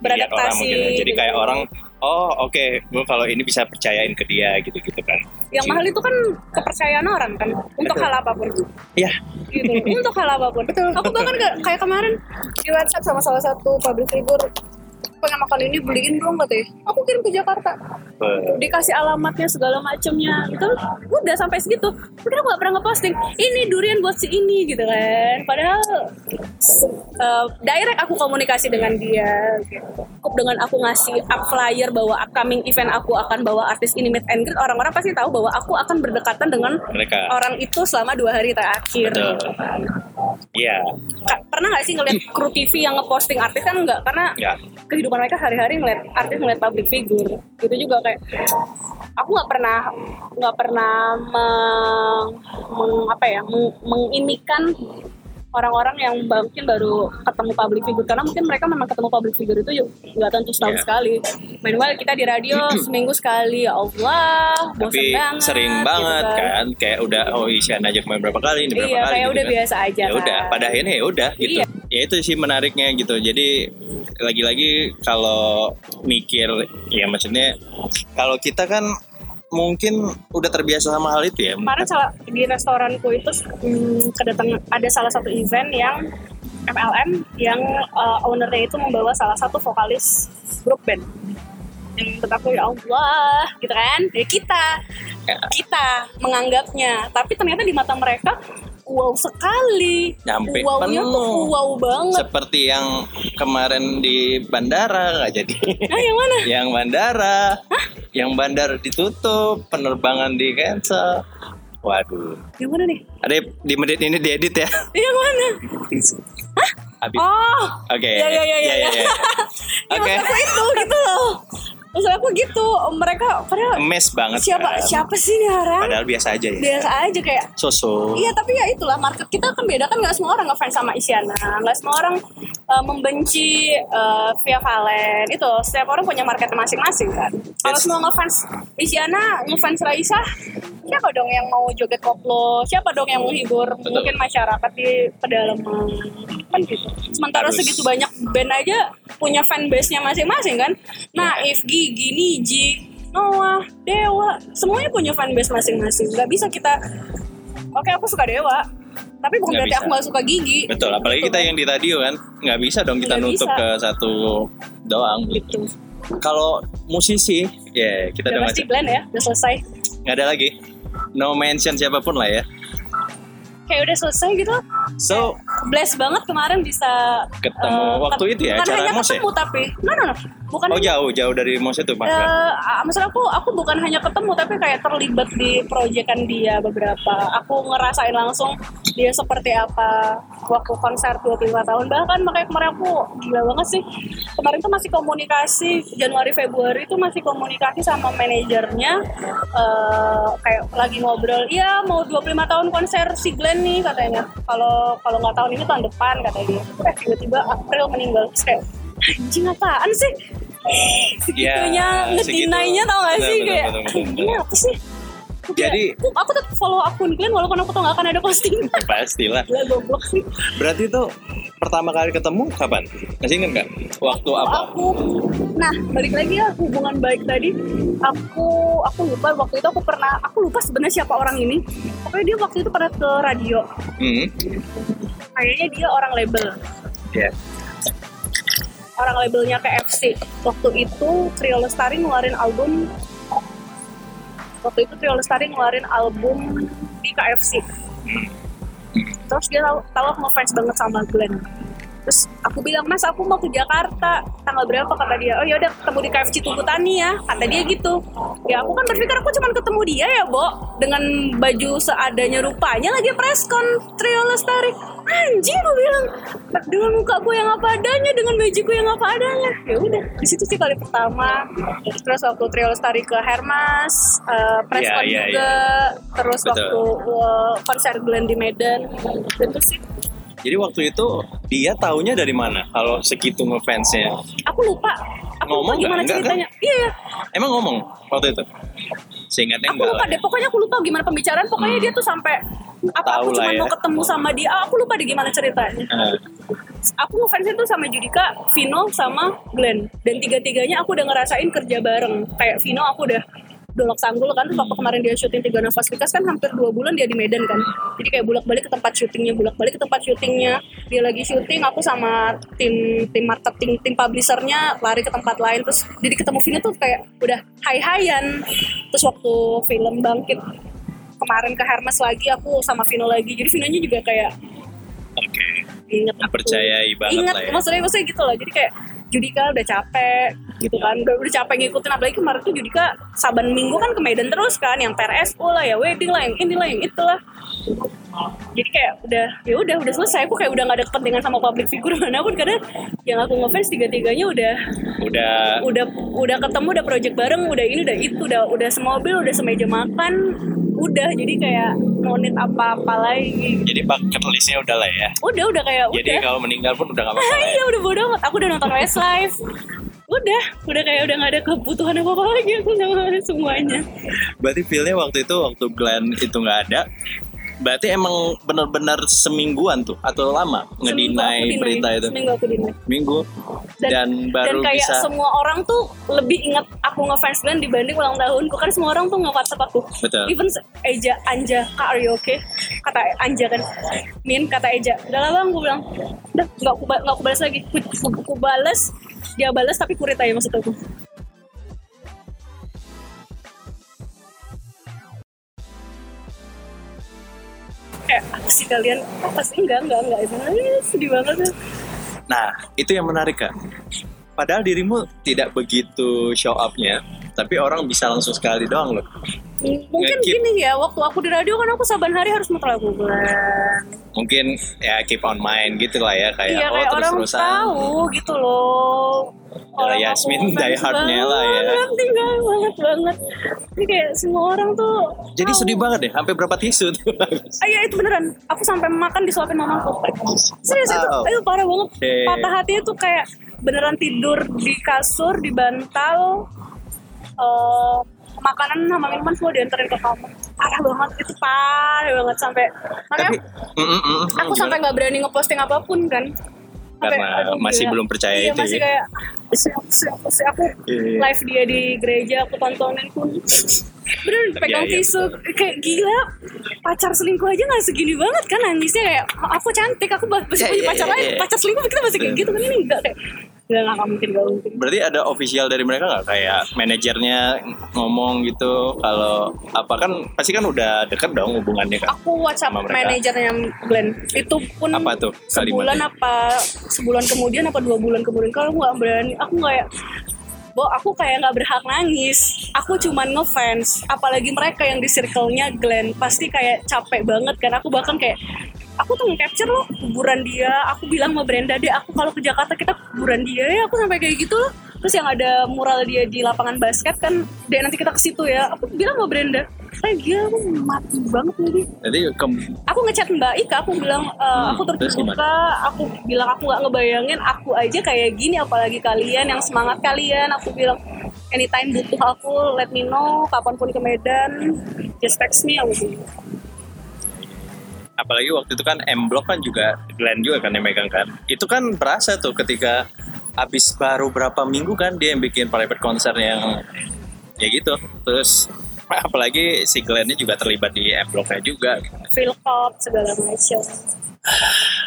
Beradaptasi orang mungkin. Jadi gitu. kayak orang oh oke gue kalau ini bisa percayain ke dia gitu-gitu kan. Yang mahal itu kan kepercayaan orang kan? Untuk Betul. hal apa pun. Ya, gitu. Untuk hal apa pun. Aku bahkan kayak- kayak kemarin di WhatsApp sama salah satu public figure pengen makan ini beliin dong katanya. Aku kirim ke Jakarta. Be- dikasih alamatnya segala macamnya gitu. Udah sampai segitu. Udah aku gak pernah ngeposting. Ini durian buat si ini gitu kan. Padahal uh, direct aku komunikasi dengan dia gitu. cukup dengan aku ngasih up flyer bahwa upcoming event aku akan bawa artis ini meet and greet. Orang-orang pasti tahu bahwa aku akan berdekatan dengan mereka. orang itu selama dua hari terakhir. Iya, Ka- pernah gak sih ngeliat kru TV yang ngeposting artis? Kan enggak karena ya. kehidupan mereka hari-hari ngeliat artis ngeliat public figure gitu juga kayak aku nggak pernah nggak pernah meng, meng- apa ya meng- menginikan orang-orang yang mungkin baru ketemu public figure karena mungkin mereka memang ketemu public figure itu nggak tentu setahun Iya. sekali meanwhile kita di radio seminggu sekali ya Allah bosan Tapi banget sering gitu banget kan. kayak udah oh Isyana aja kemarin berapa kali ini berapa iya kali kayak gitu udah kan. biasa aja ya udah kan. pada akhirnya ya udah gitu Iya. Ya itu sih menariknya gitu. Jadi lagi-lagi kalau mikir ya maksudnya kalau kita kan mungkin udah terbiasa sama hal itu ya. Kemarin salah di restoranku itu hmm, kedatangan ada salah satu event yang MLM yang uh, ownernya itu membawa salah satu vokalis grup band. Yang menurut aku ya Allah gitu kan? Ya kita Ya. kita menganggapnya. Tapi ternyata di mata mereka wow sekali. Nyampe tuh penuh. wow banget. Seperti yang kemarin di bandara nggak jadi. Nah yang mana? Yang bandara. Yang bandar ditutup penerbangan di cancel. Waduh. Yang mana nih? Ada di menit ini diedit ya? Yang mana? Habis. oh. Oke. ya ya ya ya, ya. ya. Ya, Oke. maksud aku itu? Gitu loh maksud aku gitu mereka padahal Mes banget. siapa kan. siapa sih nih orang Padahal biasa aja ya. biasa aja kayak Sosok. Iya tapi ya itulah market kita kan beda kan nggak semua orang ngefans sama Isyana nggak semua orang uh, membenci uh, Via Valen itu setiap orang punya marketnya masing-masing kan. Kalau semua ngefans Isyana ngefans Raisa siapa dong yang mau joget koplo? Siapa dong yang menghibur mungkin masyarakat di pedalaman? Kan gitu. Sementara Harus. segitu banyak band aja punya fanbase nya masing-masing kan. Nah Iya. if Gigi Niji Noah, Dewa, semuanya punya fanbase masing-masing. Gak bisa kita, oke aku suka Dewa, tapi bukan berarti aku gak suka Gigi. Betul, apalagi Gitu. kita yang di radio kan nggak bisa dong kita Nggak nutup bisa. ke satu doang. gitu. Kalau musisi, ya kita Udah pasti ya, udah selesai. Nggak ada lagi. No mention siapa pun lah ya. Kayak udah selesai gitu. So Bless banget kemarin bisa Ketemu eh, waktu itu ya, bukan acara hanya Mos ya? ketemu tapi no no no bukan oh hanya- jauh jauh dari Mos itu Pak. Eh, ah, maksud aku aku bukan hanya ketemu tapi kayak terlibat di proyekan dia beberapa aku ngerasain langsung dia seperti apa waktu konser 25 tahun bahkan makanya kemarin aku gila banget sih kemarin tuh masih komunikasi Januari Februari itu masih komunikasi sama manajernya eh, kayak lagi ngobrol iya mau 25 tahun konser si Glenn nih katanya. Kalau kalau nggak tahun ini tahun depan katanya dia. Eh tiba-tiba April meninggal. Terus kayak anjing apaan sih? Segitunya Ya, ngedinainya segitu. tau gak sih? kayak ini apa sih Aku Jadi- aku, aku tetap follow akun Glenn walaupun aku tau gak akan ada posting Pastilah. Gila goblok sih Berarti itu pertama kali ketemu kapan? Masih inget nggak? Waktu apa? aku nah balik lagi ya hubungan baik tadi aku aku lupa waktu itu aku pernah aku lupa sebenarnya siapa orang ini pokoknya dia waktu itu pernah ke radio Hmm. kayaknya dia orang label Ya. orang labelnya KFC waktu itu Trio Lestari ngeluarin album waktu itu Trio Lestari ngeluarin album di KFC terus dia tahu, tahu aku ngefans banget sama Glenn terus aku bilang mas aku mau ke Jakarta. Tanggal berapa? Kata dia. Oh yaudah ketemu di KFC Tugu Tani ya. Kata dia gitu. Ya aku kan berpikir aku cuma ketemu dia ya Bo. Dengan baju seadanya rupanya lagi preskon Trio Lestari. Anjing gue bilang dengan muka gue yang apa adanya dengan bajuku yang apa adanya. Ya udah di situ sih kali pertama. Terus waktu Trio Lestari ke Hermas eh, preskon Iya, iya, juga. terus Betul. waktu eh, konser Glenn di Medan. Itu sih Jadi waktu itu dia taunya dari mana? Kalau segitu ngefansnya, aku lupa aku Ngomong lupa gimana nggak? Nggak, ceritanya iya iya. emang ngomong waktu itu? Seingatnya aku enggak lupa lah. deh pokoknya aku lupa gimana pembicaraan pokoknya dia tuh sampai apa aku cuma ya. mau ketemu sama dia ah, aku lupa deh gimana ceritanya Eh, aku ngefansnya tuh sama Judika, Vino, sama Glenn dan tiga-tiganya aku udah ngerasain kerja bareng kayak Vino aku udah dolok sanggul kan waktu kemarin dia syuting tiga nafas Vikas kan hampir dua bulan dia di Medan kan. Jadi kayak bolak balik ke tempat syutingnya bolak balik ke tempat syutingnya. Dia lagi syuting aku sama tim tim marketing tim publishernya lari ke tempat lain. Terus jadi ketemu Vino tuh kayak udah hai hayan terus waktu film bangkit kemarin ke Hermes lagi aku sama Vino lagi. Jadi Vinonya juga kayak Oke. inget aku. Mempercayai banget inget lah ya. maksudnya maksudnya gitu loh jadi kayak Judika udah capek gitu kan. Udah, udah capek ngikutin apalagi kemarin tuh Judika saban minggu kan ke Medan terus kan yang PRSO lah ya wedding lah yang inilah yang itulah. Jadi kayak udah ya udah udah selesai. Aku kayak udah gak ada kepentingan sama public figure mana pun karena yang aku ngefans tiga tiganya udah Udah. udah udah ketemu udah project bareng udah ini udah itu udah udah semobil udah semeja makan udah jadi kayak no need apa-apa lagi jadi bucket listnya udah lah ya. udah udah kayak Jadi udah kalau meninggal pun udah gak apa-apa ya. iya udah bodo amat aku udah nonton Westlife udah udah kayak udah gak ada kebutuhan apa apa lagi aku sama semuanya Berarti feelnya waktu itu waktu Glenn itu nggak ada. Berarti emang benar-benar semingguan tuh atau lama ngedinai berita itu? seminggu aku deny Minggu. Dan, dan, baru dan kayak bisa semua orang tuh lebih ingat aku ngefans Glenn dibanding ulang tahunku. Kan semua orang tuh nge-whatsapp aku. Betul. even Eja Anja kak are you okay kata Anja kan. Min kata Eja udah lah bang gue bilang. Udah nggak aku nggak aku balas lagi. Ku, ku, ku balas dia balas tapi kurit aja maksud aku kayak apa sih kalian apa sih enggak enggak enggak itu Eh, sedih banget ya. Nah, itu yang menarik kan. Padahal dirimu tidak begitu show up-nya, tapi orang bisa langsung sekali doang loh. mungkin Nge-keep. gini ya waktu aku di radio kan aku saban hari harus muter lagu Glenn Mungkin ya keep on mind gitu lah ya kayak iya oh kayak orang terus-terusan. tahu gitu loh Orang Yasmin die hard-nya lah ya. banget, tinggal banget banget ini kayak semua orang tuh Jadi tahu. sedih banget deh, sampai berapa tisu tuh. Ah, iya itu beneran aku sampai makan disuapin mamaku serius itu Wow. itu parah banget Oke. patah hatinya tuh kayak beneran tidur di kasur di bantal eh, makanan sama minuman semua dianterin ke kamar parah banget itu parah banget sampai makanya Tapi, mm, mm, mm, aku sampai nggak berani ngeposting apa pun kan karena kayak, masih gila. belum percaya iya, itu masih ya. kayak siapa siapa sih aku Iya. live dia di gereja aku tontonin pun bener pegang iya, tisu kayak gila pacar selingkuh aja nggak segini banget kan nangisnya kayak aku cantik aku masih Iya, punya iya, pacar iya, lain iya. pacar selingkuh kita masih kayak gitu kan ini enggak kayak Gak, gak, gak mungkin, gak mungkin Berarti ada official dari mereka nggak kayak manajernya ngomong gitu kalau apa kan pasti kan udah deket dong hubungannya kan. aku WhatsApp manajernya Glenn itu pun Apa tuh sebulan kalimatnya? apa sebulan kemudian apa dua bulan kemudian kalau nggak berani aku kayak Bo, aku kayak nggak berhak nangis. Aku cuman ngefans. Apalagi mereka yang di circle-nya Glenn pasti kayak capek banget kan. Aku bahkan kayak aku tuh nge-capture loh kuburan dia. Aku bilang sama Brenda deh, aku kalau ke Jakarta kita kuburan dia ya. Aku sampai kayak gitu loh. Terus yang ada mural dia di lapangan basket kan, deh nanti kita ke situ ya. Aku bilang sama Brenda, kayak gila aku mati banget nih. Jadi aku ngechat Mbak Ika aku bilang e, aku terbuka aku bilang aku nggak ngebayangin aku aja kayak gini apalagi kalian yang semangat kalian aku bilang anytime butuh aku let me know kapan pun ke Medan just text me aku apalagi waktu itu kan M Block kan juga Glenn juga kan yang megang kan. Itu kan berasa tuh ketika habis baru berapa minggu kan dia yang bikin private concert yang ya gitu. Terus apalagi si Glenn ini juga terlibat di M Blocknya juga. feel cop segala macam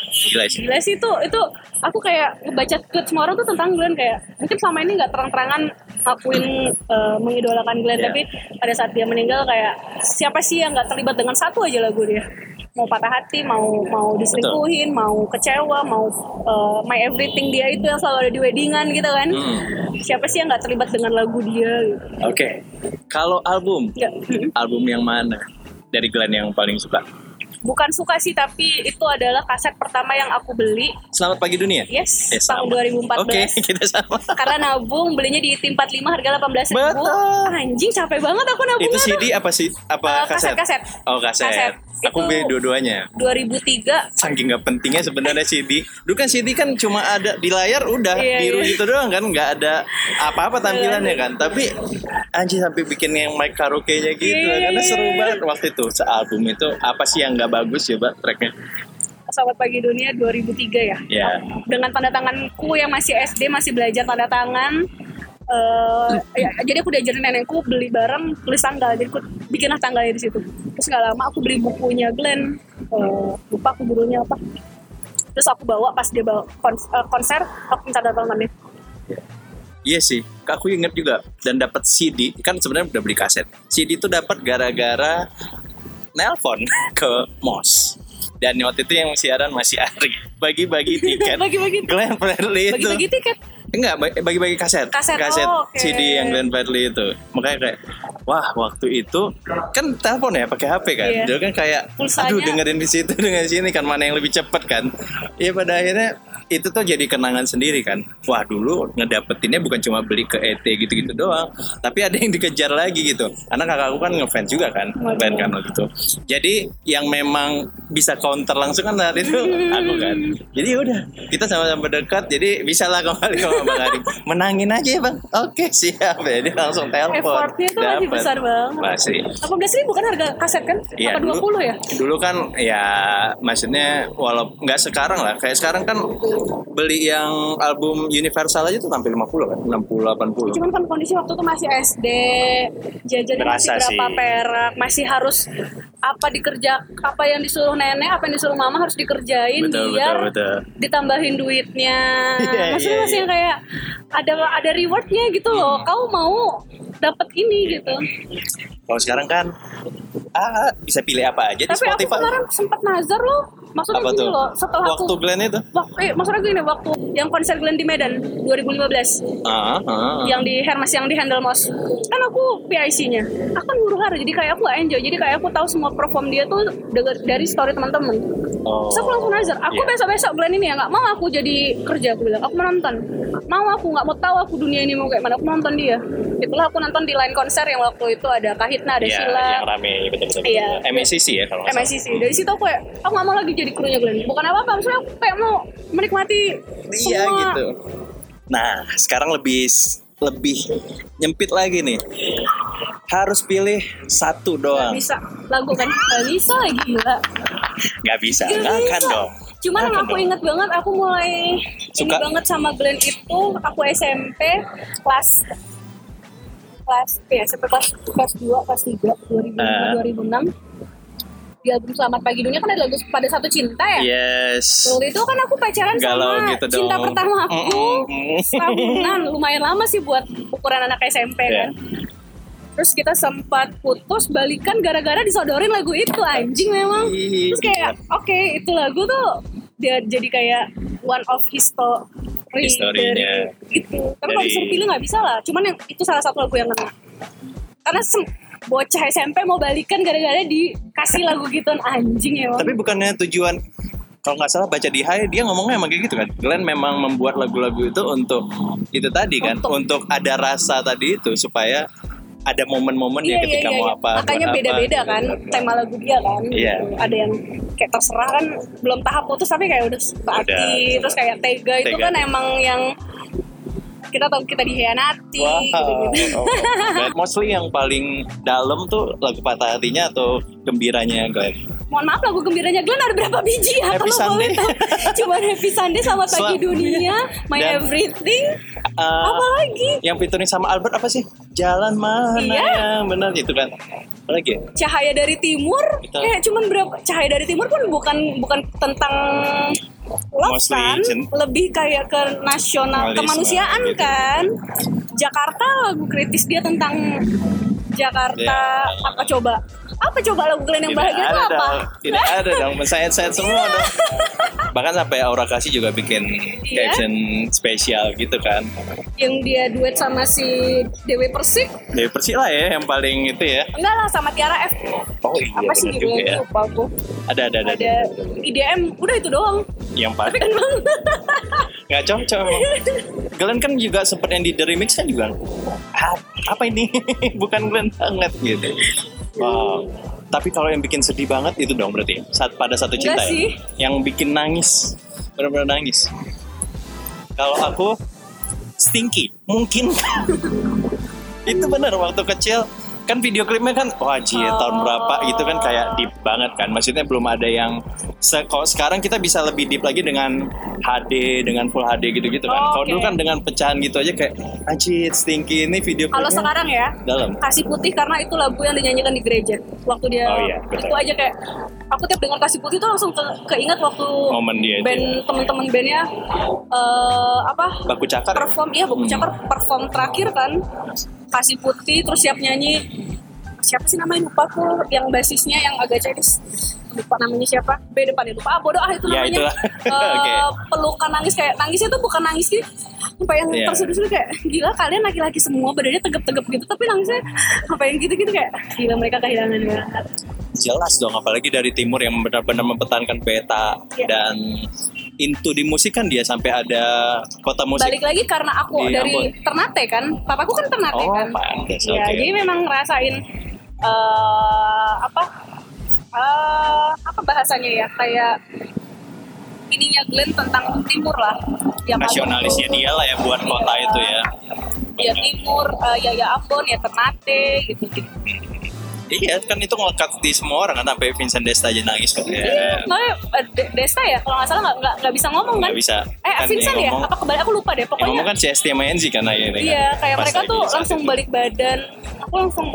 Gila sih. gila sih itu itu aku kayak ngebaca tweet semua orang tuh tentang Glenn kayak mungkin selama ini nggak terang-terangan ngakuin eh, mengidolakan Glenn Iya. tapi pada saat dia meninggal kayak siapa sih yang nggak terlibat dengan satu aja lagu dia mau patah hati mau mau diselingkuhin mau kecewa mau eh, my everything dia itu yang selalu ada di weddingan gitu kan Hmm. siapa sih yang nggak terlibat dengan lagu dia gitu. Oke. Kalau album, album yang mana dari Glenn yang paling suka? Bukan suka sih tapi itu adalah kaset pertama yang aku beli Selamat Pagi Dunia. yes Eh, tahun sama. 2014 Oke, kita sama. karena nabung belinya di tim 45 harga 18 ribu Betul. anjing capek banget aku nabung Itu CD apa sih? Apa Eh, kaset, kaset. Oh kaset. Kaset. Aku beli dua-duanya. 2003 Saking nggak pentingnya sebenarnya CD. Dulu kan CD kan cuma ada di layar udah Iya, biru iya. gitu doang kan, nggak ada apa-apa tampilannya kan. Tapi anjing sampai bikin yang mic karaoke-nya gitu, Iya, karena iya, seru iya. banget waktu itu. Sealbum itu apa sih yang nggak bagus ya, Mbak, tracknya? Selamat Pagi Dunia 2003 ya Ya. dengan tanda tanganku yang masih SD masih belajar tanda tangan ya, jadi aku diajarin nenekku beli barang tulis tanggal jadi aku bikinlah tanggalnya di situ terus nggak lama aku beli bukunya Glenn Eh, lupa aku judulnya apa terus aku bawa pas dia bawa eh, konser aku minta tanda tangannya Iya sih, aku inget juga dan dapat CD kan sebenarnya udah beli kaset. CD itu dapat gara-gara nelpon ke Mos. Dan waktu itu yang siaran masih Ari bagi-bagi tiket. Bagi-bagi- Glenn Fredly itu. bagi-bagi tiket Enggak, ba- bagi-bagi kaset. Kaset, oh, oke. CD yang Glenn Fredly itu. Makanya kayak wah, waktu itu kan telepon ya pakai HP kan. Iya. Dia kan kayak Pulsanya- aduh dengerin di situ dengan sini kan mana yang lebih cepet kan. Iya pada akhirnya itu tuh jadi kenangan sendiri kan. Wah, dulu ngedapetinnya bukan cuma beli ke ET gitu-gitu doang, tapi ada yang dikejar lagi gitu. Karena kakakku kan ngefans juga kan, fan kan waktu itu. Jadi yang memang bisa counter langsung kan saat itu aku kan. Jadi ya udah, kita sama-sama dekat, jadi bisa lah kembali Bang. Menangin aja ya Bang. Oke siap ya, dia langsung telepon. effortnya tuh masih Dapet. besar banget Masih. 18 ribu kan harga kaset kan Iya, apa 20 dulu, ya Dulu kan ya maksudnya walau nggak sekarang lah. Kayak sekarang kan beli yang album Universal aja tuh hampir 50 kan, 60 80. Cuman kan kondisi waktu itu masih SD, jajannya masih berapa sih. perak, masih harus apa dikerja, apa yang disuruh nenek, apa yang disuruh mama harus dikerjain Betul, biar betul, betul. ditambahin duitnya. Iya, Maksudnya iya, masih iya. yang kayak ada ada rewardnya gitu loh. Kau mau dapat ini gitu. Kalau sekarang kan ah bisa pilih apa aja di Tapi aku Spotify. kemarin sempat nazar loh. Maksudnya apa gini tuh? loh, setelah Waktu aku Glenn itu? waktu, eh, maksudnya gini waktu yang konser Glenn di Medan 2015 Ah, ah. yang di Hermes yang di Handle Moss kan aku PIC-nya aku kan hara jadi kayak aku enjoy jadi kayak aku tahu semua perform dia tuh dari story teman-teman Oh. Terus aku langsung nazar aku Iya. besok-besok Glenn ini ya nggak mau aku jadi kerja aku bilang aku mau nonton mau aku nggak mau tahu aku dunia ini mau kayak mana aku mau nonton dia itulah aku nonton di line konser yang waktu itu ada Kahitna ada Iya, Sheila yang rame betul-betul. Iya. MSCC ya kalau nggak salah. MICC dari situ aku kayak aku nggak mau lagi jadi krunya Glenn bukan apa-apa maksudnya aku kayak mau menikmati Iya semua gitu. Nah, sekarang lebih lebih nyempit lagi nih. Harus pilih satu Gak doang. bisa lagu kan gak bisa lagi gila Nggak bisa, Nggak nggak akan bisa. dong. Cuman yang aku inget banget aku mulai Suka. ini banget sama Glenn itu aku SMP kelas kelas ya SMP kelas kelas 2 kelas 3 2005 Ah. 2006 di album Selamat Pagi Dunia kan ada lagu pada satu cinta ya Yes. Waktu itu kan aku pacaran Galau sama gitu cinta dong. pertama aku Mm-mm. Tahunan lumayan lama sih buat ukuran anak SMP Iya. kan Terus kita sempat putus balikan gara-gara disodorin lagu itu anjing memang Terus kayak oke itu lagu tuh dia jadi kayak one of history Historinya. dari gitu. Tapi kalau disuruh pilih nggak bisa lah. Cuman yang itu salah satu lagu yang kena. Karena sem- bocah SMP mau balikan gara-gara dikasih lagu gitu anjing emang. Tapi bukannya tujuan kalau nggak salah baca di Hai dia ngomongnya emang kayak gitu kan. Glenn memang membuat lagu-lagu itu untuk itu tadi kan, Untuk- untuk ada rasa tadi itu supaya ada momen-momen ya ketika mau apa. Makanya beda-beda gitu. kan tema lagu dia kan. Iya. Ada yang kayak terserah kan belum tahap putus tapi kayak udah. Udah. Terus kayak tega, itu Tega. kan emang yang kita tahu kita dihianati Wow. gitu-gitu. Dan mostly yang paling dalam tuh lagu patah hatinya atau gembiranya Glenn. Mohon maaf lagu gembiranya Glenn ada berapa biji ya Happy kalau Sunday. tahu. Cuma Happy Sunday sama Pagi Sel- Dunia, My Dan- Everything. Uh, Apa lagi? Yang featuring sama Albert apa sih? Jalan mana Iya. yang benar itu kan? Apa lagi? ya? Cahaya dari Timur. Kita- Kayak cuman berapa Cahaya dari Timur pun bukan bukan tentang love Mostly kan, lebih kayak ke nasional kemanusiaan gitu. kan. Jakarta lagu kritis dia tentang Jakarta Ya. apa coba? Apa coba lagu Glenn yang bahagia itu apa? dong, tidak ada dong, sayat-sayat semua dong. Bahkan sampai Aura Kasih juga bikin Iya. caption spesial gitu kan. Yang dia duet sama si Dewi Persik Dari Persik lah ya yang paling itu ya. Enggak lah sama Tiara F. Oh iya Apa sih juga ya. lupa aku. Ada ada ada. Ada IDM, udah itu doang. Yang paling nggak cocok. Glenn kan juga sempet yang di The Remix kan juga. "Ah, apa ini? Bukan Glenn banget gitu. Wow. Tapi kalau yang bikin sedih banget itu dong berarti saat pada satu cinta Enggak ya? sih. yang bikin nangis benar-benar nangis. Kalau aku Stinky mungkin itu benar waktu kecil kan video klipnya kan wah jie tahun berapa gitu kan kayak deep banget kan maksudnya belum ada yang se kalau sekarang kita bisa lebih deep lagi dengan HD dengan full HD gitu-gitu kan Oh, kalau oke. dulu kan dengan pecahan gitu aja kayak anjir Stinky ini video Kalau sekarang ya, dalam Kasih Putih karena itu lagu yang dinyanyikan di gereja. Waktu dia Oh, iya, betul. itu aja kayak aku tiap dengar Kasih Putih tuh langsung ke, keinget waktu Momen dia band ya. teman-teman bandnya eh apa baku cakar ya? perform iya baku Hmm. cakar perform terakhir kan kasih putih terus siap nyanyi. Siapa sih namanya? Lupa aku. Yang basisnya yang agak cedis lupa namanya siapa. B depannya lupa. Ah bodoh ah itu Ya, namanya. itulah. Eh, Oke. pelukan nangis kayak nangisnya tuh bukan nangis gitu apa yang Iya. terseduh kayak gila kalian laki-laki semua badannya tegap-tegap gitu tapi nangisnya apa yang gitu-gitu kayak gila mereka kehilangan banget. Jelas dong apalagi dari timur yang benar-benar mempertahankan peta Iya. dan into di musik kan dia sampai ada kota musik balik lagi karena aku Di dari Ambon. Ternate kan? Papaku kan Ternate Oh, kan? pantes, Iya, oke. jadi memang ngerasain eh apa eh apa bahasanya ya? Kayak ininya Glenn tentang timur lah. Yang nasionalisnya dia lah ya buat kota itu ya. Ya timur eh, ya ya Ambon ya Ternate gitu gitu iya kan itu ngelekat di semua orang kan sampai Vincent Desta aja nangis kok ya Iya, makanya, eh, De- Desta ya kalau nggak salah nggak nggak nggak bisa ngomong kan? Nggak bisa. Eh Kan Vincent yang ya? ngomong- apa kembali aku lupa deh yang pokoknya. ngomong kan sama Enzi kan akhirnya. Iya, kan. kayak Pas mereka tuh langsung itu. balik badan. Aku langsung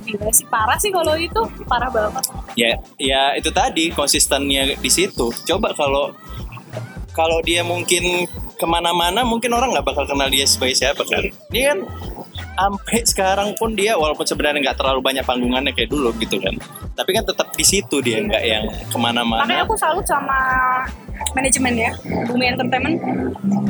gila sih parah sih kalau itu. Parah banget. ya ya itu tadi konsistennya di situ. Coba kalau kalau dia mungkin ke mana-mana mungkin orang nggak bakal kenal dia sebagai siapa kan. Dia kan sampai sekarang pun dia walaupun sebenarnya nggak terlalu banyak panggungannya kayak dulu gitu kan. Tapi kan tetap di situ dia nggak yang Makanya ke mana-mana aku salut sama manajemen ya, Bumi Entertainment.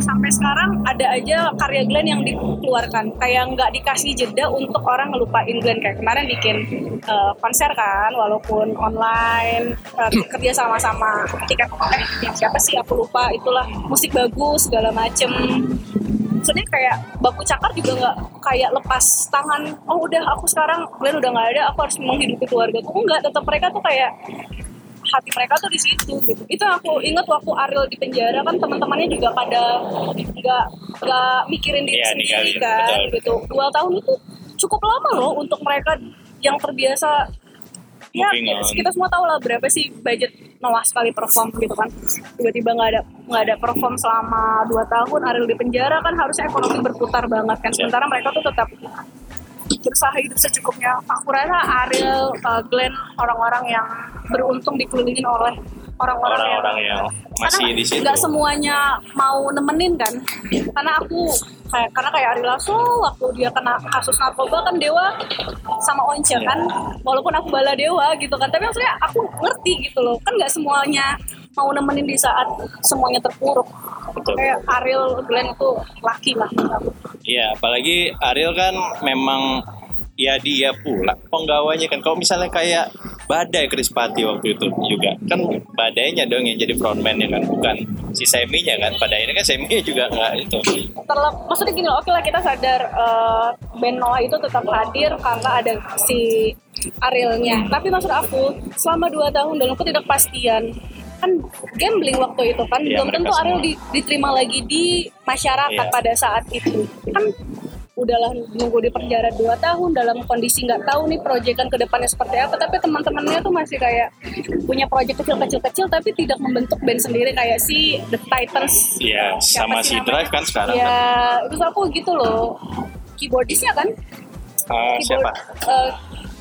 Sampai sekarang ada aja karya Glenn yang dikeluarkan, kayak nggak dikasih jeda untuk orang ngelupain Glenn. Kayak kemarin bikin eh, konser kan, walaupun online eh, kerja sama-sama. Tiket eh siapa sih? Aku lupa itulah. Musik bagus segala macem maksudnya kayak baku cakar juga nggak kayak lepas tangan oh udah aku sekarang Glenn udah nggak ada aku harus menghidupi keluarga aku enggak tetap mereka tuh kayak hati mereka tuh di situ gitu. Itu aku inget waktu Ariel di penjara kan teman-temannya juga pada nggak nggak mikirin diri Iya, sendiri kan betul. gitu. dua tahun itu cukup lama loh untuk mereka yang terbiasa ya kita semua tahu lah berapa sih budget Noah sekali perform gitu kan. Tiba-tiba nggak ada nggak ada perform selama dua tahun Ariel di penjara kan harusnya ekonomi berputar banget kan. Iya. sementara mereka tuh tetap berusaha hidup secukupnya. Aku rasa Ariel uh, Glenn orang-orang yang beruntung dikelilingin oleh orang-orang yang yang masih di situ. nggak semuanya mau nemenin kan. Karena aku kayak karena kayak Ari Lasso waktu dia kena kasus narkoba kan Dewa sama Once Iya. kan walaupun aku bala Dewa gitu kan. Tapi maksudnya aku ngerti gitu loh. Kan nggak semuanya mau nemenin di saat semuanya terpuruk Betul. kayak Ariel Glenn itu laki lah. Iya, apalagi Ariel kan memang ya dia pula penggawanya kan. Kalau misalnya kayak Badai Krispati waktu itu juga kan Badainya dong yang jadi frontman ya kan, bukan si Seminya kan. Pada ini kan Seminya juga nggak itu. terlep maksudnya gini loh, oke lah kita sadar eh, band Noah itu tetap hadir karena ada si Arielnya tapi maksud aku selama dua tahun dalam ketidakpastian kan gambling waktu itu kan Iya, belum tentu Ariel di- diterima lagi di masyarakat Iya. pada saat itu kan udahlah nunggu di penjara dua tahun dalam kondisi nggak tahu nih proyekan ke depannya seperti apa tapi teman-temannya tuh masih kayak punya proyek kecil-kecil-kecil tapi tidak membentuk band sendiri kayak si The Titans Siapa sama si namanya? Drive kan sekarang ya kan. terus aku gitu loh keyboardisnya kan Ah, siapa? eh,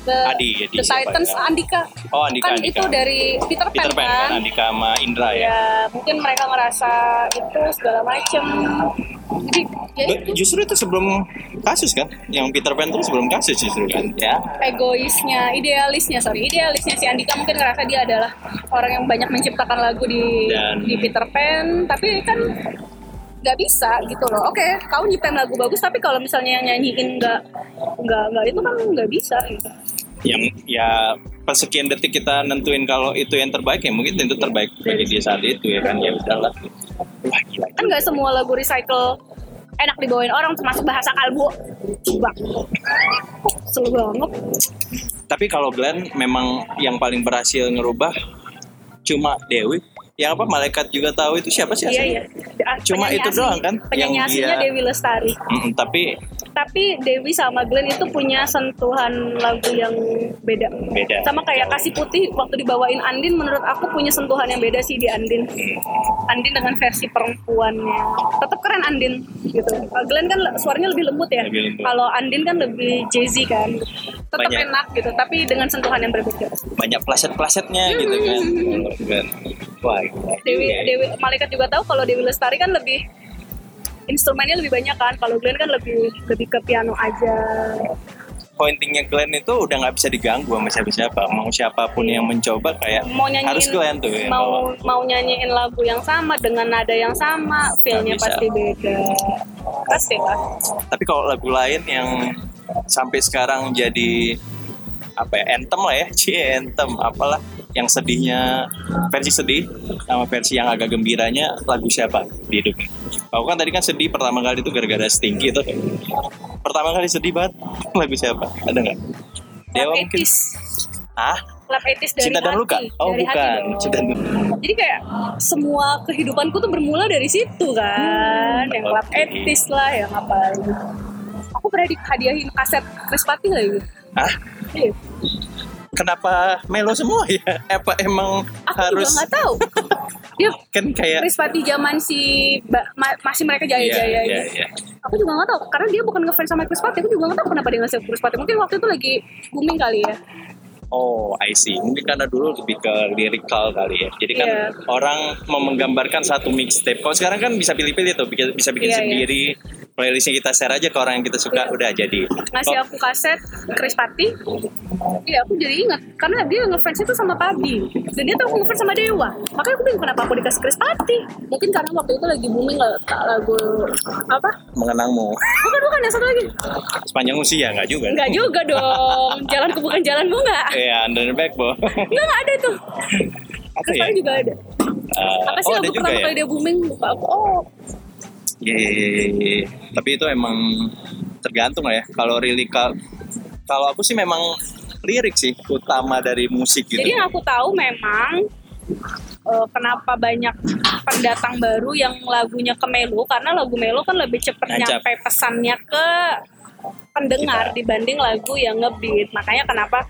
the, Adi, Adi The Titans ya? Andika Oh, Andika, kan Andika. itu dari Peter Pan, Peter Pan kan, Andika sama Indra ya. ya mungkin mereka ngerasa itu segala macem jadi ya itu Justru itu sebelum kasus kan, yang Peter Pan itu sebelum kasus justru kan, ya. egoisnya idealisnya sorry idealisnya si Andika mungkin ngerasa dia adalah orang yang banyak menciptakan lagu di Dan- di Peter Pan tapi kan nggak bisa gitu loh. Oke kau nyiptain lagu bagus tapi kalau misalnya yang nyanyiin nggak nggak nggak itu kan nggak bisa gitu. Yang ya pas sekian detik kita nentuin kalau itu yang terbaik ya mungkin itu terbaik bagi dia saat itu ya kan? Ya udahlah wah gila kan nggak semua lagu recycle enak dibawain orang termasuk bahasa kalbu. Coba. Seru banget. Tapi kalau Glenn memang yang paling berhasil ngerubah cuma Dewi yang apa malaikat juga tahu itu siapa sih iya aslinya? iya. Ah, Cuma penyanyi itu asli- doang kan penyanyi yang aslinya dia- Dewi Lestari. Mm, tapi tapi Dewi sama Glenn itu punya sentuhan lagu yang beda. Beda. Sama kayak kasih putih waktu dibawain Andin menurut aku punya sentuhan yang beda sih di Andin. Andin dengan versi perempuannya. Tetap keren Andin gitu. Glenn kan suaranya lebih lembut ya. Kalau Andin kan lebih jazzy kan. Tetap Banyak. enak gitu. Tapi dengan sentuhan yang berbeda. Banyak plaset-plasetnya gitu kan. Glenn. wah Dewi. Dewi Malaikat juga tahu kalau Dewi Lestari kan lebih instrumennya lebih banyak kan. Kalau Glenn kan lebih lebih ke piano aja. Pointingnya Glenn itu udah nggak bisa diganggu sama siapa-siapa. Mau siapa pun yang mencoba kayak mau nyanyiin harus Glenn tuh ya mau mau nyanyiin lagu yang sama dengan nada yang sama feelnya pasti beda. Pasti lah. Tapi kalau lagu lain yang sampai sekarang jadi apa ya anthem lah ya, cie anthem apalah yang sedihnya versi sedih sama versi yang agak gembiranya lagu siapa di hidupnya? Aku kan tadi kan sedih pertama kali itu gara-gara Stinky itu. Pertama kali sedih banget lagu siapa? Ada nggak? Dewa mungkin. Ah, Lab etis dari Cinta dan hati. Luka. Oh dari hati bukan, dong. Cinta dan jadi kayak semua kehidupanku tuh bermula dari situ kan yang lab oke. etis lah yang apa aku pernah dihadiahin kaset Chris Pati lagi Ah, Iya. Kenapa melo semua ya? Apa emang aku harus juga nggak tahu dia kan kayak Chris Pati zaman si ba- ma- masih mereka jaya-jaya ini. iya, iya. Aku juga nggak tahu karena dia bukan ngefans sama Chris. Aku juga nggak tahu kenapa dia ngasih Chris. Mungkin waktu itu lagi booming kali ya. Oh, I see. Mungkin karena dulu lebih ke lirikal kali ya. Jadi kan Iya. orang mau menggambarkan satu mixtape. Kalau sekarang kan bisa pilih-pilih tuh, bisa bikin Iya, iya. sendiri. Playlistnya kita share aja ke orang yang kita suka, Iya. udah jadi. Ngasih aku kaset Chris Pati. Iya, aku jadi ingat karena dia ngefans itu sama Pabi. Dan dia tahu aku ngefans sama Dewa. Makanya aku bingung kenapa aku dikasih Chris Pati. Mungkin karena waktu itu lagi booming nggak lagu apa? mengenangmu Bukan bukan yang satu lagi. sepanjang usia nggak juga? Enggak juga dong. Jalanku bukan jalanmu enggak. Iya, under the backbone. Enggak enggak ada tuh. Apa Chris ya? Juga ada. Eh, Apa sih oh, lagu pertama ya? kali dia booming? Lupa aku. Oh, Iya, iya, iya, iya. Tapi itu emang tergantung lah ya. Kalau lirikal, kalau aku sih memang lirik sih utama dari musik gitu. Jadi yang aku tahu memang eh, kenapa banyak pendatang baru yang lagunya ke Melo karena lagu Melo kan lebih Nancap. nyampe pesannya ke pendengar dibanding lagu yang ngebeat. Makanya kenapa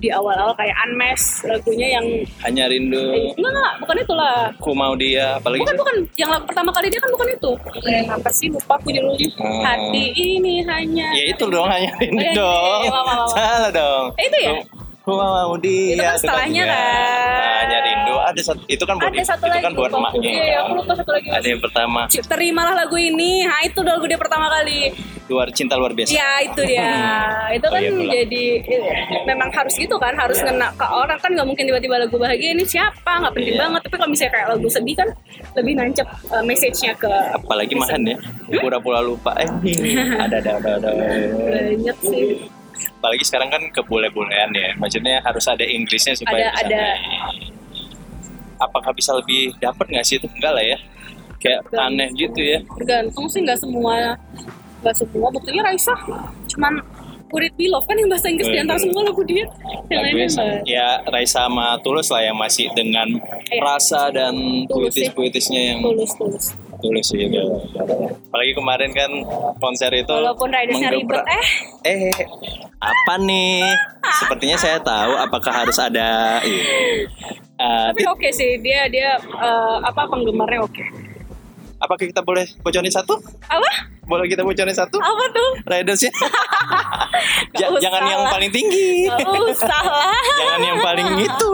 di awal-awal kayak Unmesh lagunya yang hanya rindu. Eh, enggak enggak bukan itulah ku mau dia apalagi bukan bukan yang pertama kali dia kan bukan itu. Yang apa sih lupa aku judulnya. Hmm. hati ini hanya ya itu dong hanya rindu Oh, iya, iya, dong. iya, maaf, maaf, maaf. salah dong. Eh, itu ya? Mau dia Itu kan setelahnya iya. kan. hanya rindu ada satu itu kan buat ada satu itu lagi kan buat emaknya iya, iya, aku lupa satu lagi ada yang pertama. Terimalah lagu ini. Nah itu lagu dia pertama kali. Luar cinta luar biasa. Ya itu dia. Itu Oh, kan iya pula. jadi eh, memang harus gitu kan harus ngena ke orang. Kan nggak mungkin tiba-tiba lagu bahagia ini siapa? Nggak penting Iya. banget. Tapi kalau misalnya kayak lagu sedih kan lebih nancep eh, message-nya ke apalagi mahan ya. Pura-pura lupa. Eh ada ada ada ada. Banyak sih apalagi sekarang kan kebule-bulean ya. Maksudnya harus ada Inggrisnya supaya Ada- bisa ada. apakah bisa lebih dapat nggak sih? Itu enggak lah ya. Kayak Enggak. aneh gitu ya. Tergantung sih nggak semua nggak semua. Buktinya Raisa cuman Kurit Beloved kan yang bahasa Inggris di antara bener. semua lagu dia yang lainnya ya Raisa sama Tulus lah yang masih dengan Iya. rasa dan puitis-puitisnya yang tulus tulus tulus gitu. Apalagi kemarin kan konser itu walaupun ridersnya ribet eh eh apa nih? Sepertinya saya tahu apakah harus ada eh, tapi oke sih dia dia eh, apa penggemarnya oke apakah kita boleh bocorin satu? apa Boleh kita bocorin satu? apa tuh Ridersnya? Ja- usah jangan yang lah. paling tinggi. Gak usah lah jangan yang paling itu.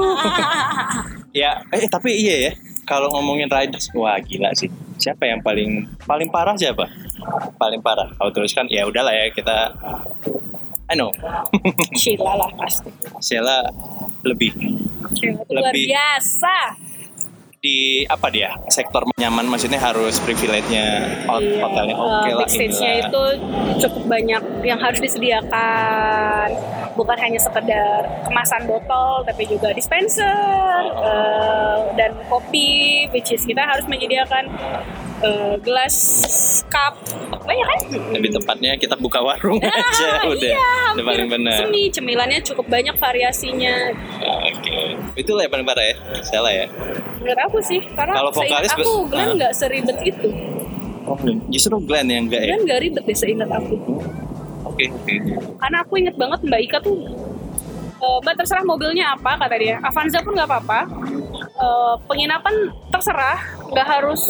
ya, eh tapi iya ya. Kalau ngomongin riders, wah gila sih. Siapa yang paling paling parah siapa? Paling parah. Kalau terus kan ya udahlah ya kita I know. Sheila lah pasti Sheila lebih Sheila tuh luar Lebih- biasa di apa dia sektor nyaman maksudnya harus privilege-nya Iya, hotelnya eh, oke lah backstage-nya inilah. itu cukup banyak yang harus disediakan bukan hanya sekedar kemasan botol tapi juga dispenser eh, dan kopi which is kita harus menyediakan eh, gelas cup banyak kan? Lebih tepatnya kita buka warung Ah, aja udah iya, udah hampir paling benar. semi cemilannya cukup banyak variasinya. Oke. Itulah yang paling parah ya Sheila ya. Menurut aku sih karena Kalau vokalis aku Glenn nggak seribet itu justru Glenn yang enggak ya? Glenn nggak ribet deh seingat aku. Oke oke. Karena aku inget banget Mbak Ika tuh eh, Mbak terserah mobilnya apa kata dia. Avanza pun nggak apa-apa. Eh, penginapan terserah nggak harus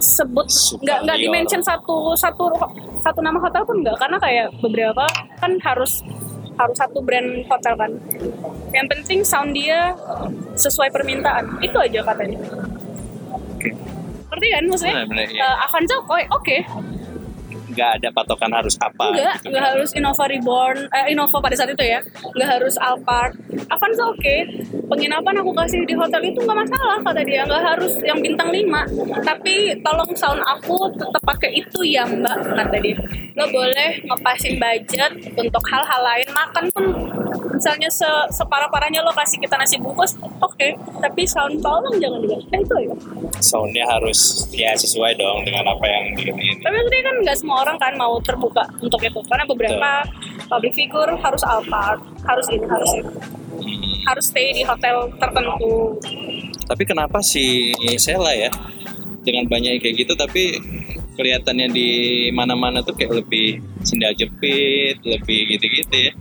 sebut nggak nggak dimention satu satu satu nama hotel pun nggak karena kayak beberapa kan harus harus satu brand hotel kan. Yang penting sound dia sesuai permintaan itu aja katanya. Oke. ngerti kan maksudnya? Benar, benar, iya. Eh, Avanza oke oke nggak ada patokan harus apa Enggak, gitu kan. harus Innova Reborn, eh, Innova pada saat itu ya. Enggak harus Alphard. Avanza oke. Penginapan aku kasih di hotel itu enggak masalah kata dia. Enggak harus yang bintang 5. Tapi tolong sound aku tetap pakai itu ya mbak kata dia. Lo boleh ngepasin budget untuk hal-hal lain. Makan pun misalnya se separah-parahnya lo kasih kita nasi bungkus, oke. Tapi sound tolong jangan diganti. Eh, itu ya. soundnya harus ya sesuai dong dengan apa yang di ini Tapi maksudnya kan nggak semua orang kan mau terbuka untuk itu karena beberapa public figure harus Alphard, harus ini, harus itu, harus stay di hotel tertentu. tapi kenapa si Sheila ya dengan banyak kayak gitu tapi kelihatannya di mana-mana tuh kayak lebih sendal jepit lebih gitu-gitu ya.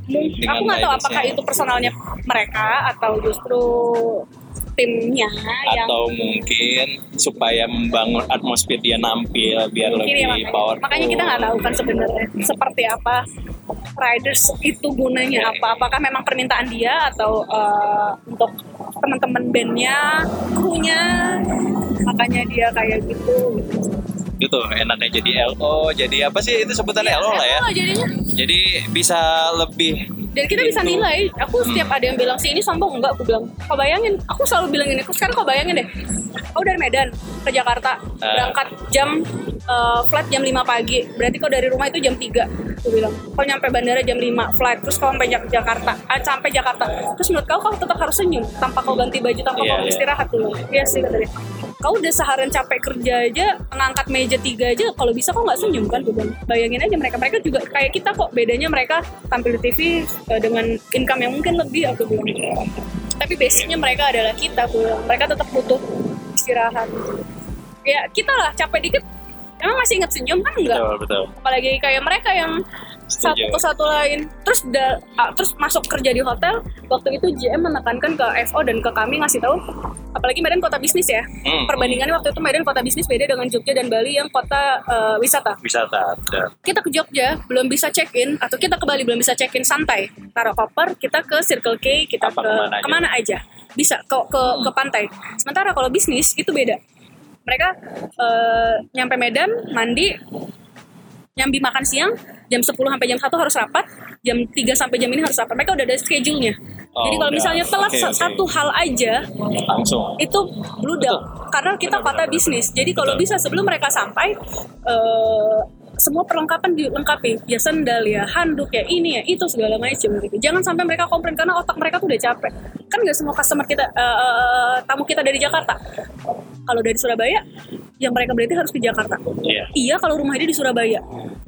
Aku nggak tahu apakah itu personalnya mereka atau justru timnya yang atau mungkin supaya membangun atmosfer dia nampil biar mungkin ya lebih makanya, powerful. Makanya kita nggak tahu kan sebenarnya seperti apa riders itu gunanya apa. Apakah memang permintaan dia atau eh, untuk teman-teman bandnya krunya? Makanya dia kayak gitu gitu enaknya jadi LO jadi apa sih? Itu sebutannya LO lah ya. Oh, jadinya. Jadi bisa lebih dan kita bisa Gitu. nilai. Aku setiap ada yang bilang sih ini sombong. Enggak aku bilang kau bayangin. Aku selalu bilang ini. Aku sekarang kau bayangin deh. Kau dari Medan ke Jakarta Ah. berangkat jam eh, flight jam 5 pagi. Berarti kau dari rumah itu jam 3 aku bilang. Kau nyampe bandara jam 5 flight. Terus kau sampai Jak- Jakarta ah, sampai Jakarta. Terus menurut kau kau tetap harus senyum tanpa kau ganti baju tanpa Iya, kau iya. istirahat dulu. Iya sih kata dia kau udah seharian capek kerja aja ngangkat meja tiga aja kalau bisa kau nggak senyum kan gue bilang. Bayangin aja mereka. Mereka juga kayak kita kok bedanya mereka tampil di TV eh, dengan income yang mungkin lebih aku bilang. Tapi basicnya mereka adalah kita bilang. mereka tetap butuh istirahat. Ya kita lah capek dikit. Emang masih inget senyum kan? Enggak. Betul betul. Apalagi kayak mereka yang satu ke satu lain. Terus da, terus masuk kerja di hotel waktu itu GM menekankan ke FO dan ke kami ngasih tahu apalagi Medan kota bisnis ya. Hmm. perbandingannya waktu itu Medan kota bisnis beda dengan Jogja dan Bali yang kota eh, wisata. Wisata kita ke Jogja belum bisa check in atau kita ke Bali belum bisa check in santai. Taruh koper kita ke Circle K kita Apa, ke ke mana aja? ke mana aja. Bisa ke ke ke pantai. Sementara kalau bisnis itu beda. Mereka eh, nyampe Medan mandi nyambi makan siang jam 10 sampai jam 1 harus rapat jam 3 sampai jam ini harus rapat. Mereka udah ada schedule-nya. Oh, jadi kalau udah. misalnya telat oke. satu hal aja langsung. itu bludak. Karena kita kota bisnis. Jadi kalau bisa sebelum mereka sampai eh, semua perlengkapan dilengkapi. Ya sendal ya handuk ya ini ya itu segala macam gitu. Jangan sampai mereka komplain karena otak mereka tuh udah capek. Kan nggak semua customer kita eh, tamu kita dari Jakarta. Kalau dari Surabaya yang mereka berarti harus ke Jakarta. Iya. iya kalau rumahnya di Surabaya.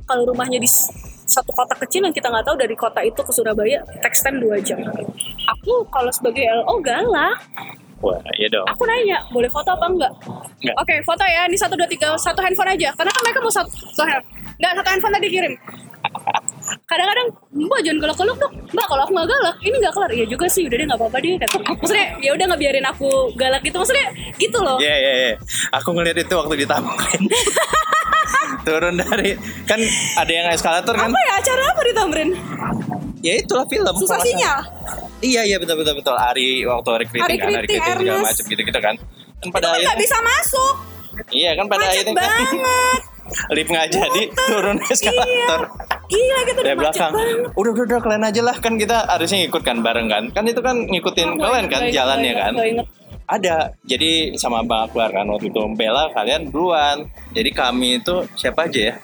Kalau rumahnya di satu kota kecil yang kita nggak tahu dari kota itu ke Surabaya text time 2 jam. Aku kalau sebagai LO galak wah iya dong aku nanya boleh foto apa enggak Enggak. oke foto ya ini satu dua tiga satu handphone aja karena kan mereka mau satu, satu hand- enggak satu handphone tadi kirim kadang-kadang mbak jangan galak-galak dong mbak kalau aku nggak galak ini nggak kelar iya juga sih udah deh nggak apa-apa deh maksudnya ya udah nggak biarin aku galak gitu maksudnya gitu loh Iya iya iya. Aku ngeliat itu waktu di Tamrin. Turun dari kan ada yang eskalator kan? apa ya acara apa di Tamrin Ya itulah film. susah sinyal. Iya iya betul betul betul. Ari waktu hari kriting Hari kan, hari kriting segala macam gitu gitu kan. Kan pada itu kan akhirnya nggak bisa masuk. Iya kan pada macet akhirnya kan banget. Lift nggak jadi turun eskalator. gila gitu Dari belakang, banget. Udah udah udah kalian aja lah. Kan kita harusnya ngikut kan bareng kan, kan itu kan ngikutin Aku kalian kan inget, jalannya kan, inget, ada. Jadi sama bang Akbar kan waktu itu Bella kalian duluan. Jadi kami itu siapa aja ya?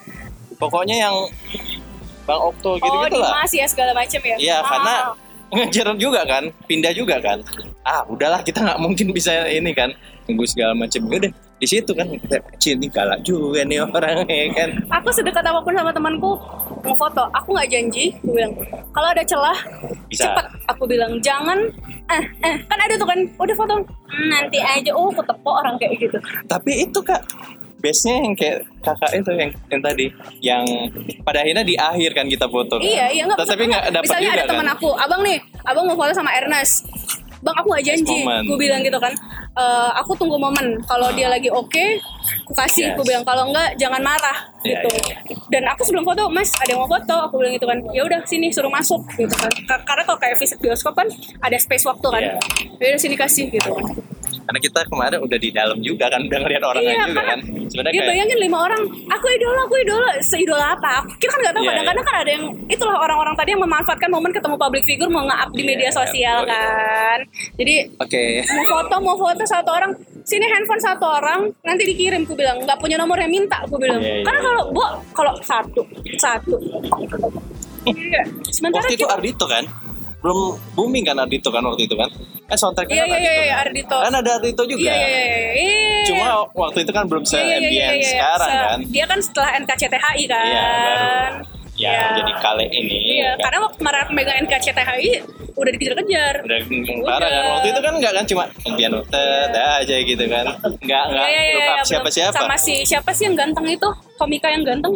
Pokoknya yang bang Okto gitu oh gitu lah. Dimas ya segala macam ya? Iya Ah. karena ngejar juga kan pindah juga kan. Ah udahlah kita nggak mungkin bisa ini kan tunggu segala macam. Udah di situ kan cinta galak juga nih orang ya kan. Aku sedekat apa pun sama temanku mau foto aku nggak janji aku bilang kalau ada celah Bisa. cepet aku bilang jangan. Eh eh kan ada tuh kan udah foto "Hmm, nanti aja. Oh aku tepok orang kayak gitu. Tapi itu kak base-nya yang kayak kakak itu yang yang tadi yang pada akhirnya di akhir kan kita foto kan? iya iya nggak tapi nggak dapat misalnya juga ada teman kan? aku abang nih abang mau foto sama Ernest. Bang aku nggak janji aku bilang gitu kan. "Eh, aku tunggu momen kalau dia lagi oke aku kasih Yes. aku bilang. Kalau enggak jangan marah Iya, gitu. iya, dan aku sebelum foto mas ada yang mau foto? Aku bilang gitu kan. Ya udah sini suruh masuk gitu kan. Kar- karena kalau kayak visit bioskop kan ada space waktu kan. Iya. ya udah sini kasih gitu karena kita kemarin udah di dalam juga kan udah ngeliat orang iya juga kan. Sebenarnya dia kayak bayangin lima orang aku idola aku idola seidola apa? Kita kan nggak tahu Iya, kadang-kadang kan ada yang itulah orang-orang tadi yang memanfaatkan momen ketemu public figure mau nge-up di Iya, media sosial betul. kan. Jadi oke. mau foto mau foto satu orang sini handphone satu orang nanti dikirim aku bilang. Nggak punya nomornya minta aku bilang. Iya, iya. karena kalau bu kalau satu satu. Iya. sementara waktu itu kita Ardito kan belum booming kan Ardito kan waktu itu kan eh soundtracknya iya kan iya iya Ardito iya Ardito kan ada Ardito juga iya iya iya iya cuma waktu itu kan belum se iya, iya, ambient iya, iya. sekarang Se- kan dia kan setelah NKCTHI kan Iya, baru. ya Iya. jadi kale ini Iya, kan. karena waktu kemarin aku megang NKCTHI udah dikejar-kejar. udah parah kan waktu itu kan nggak kan cuma piano tet aja gitu kan nggak nggak Iya, iya, iya, look up iya, siapa belum. siapa Sama si siapa sih yang ganteng itu? Komika yang ganteng?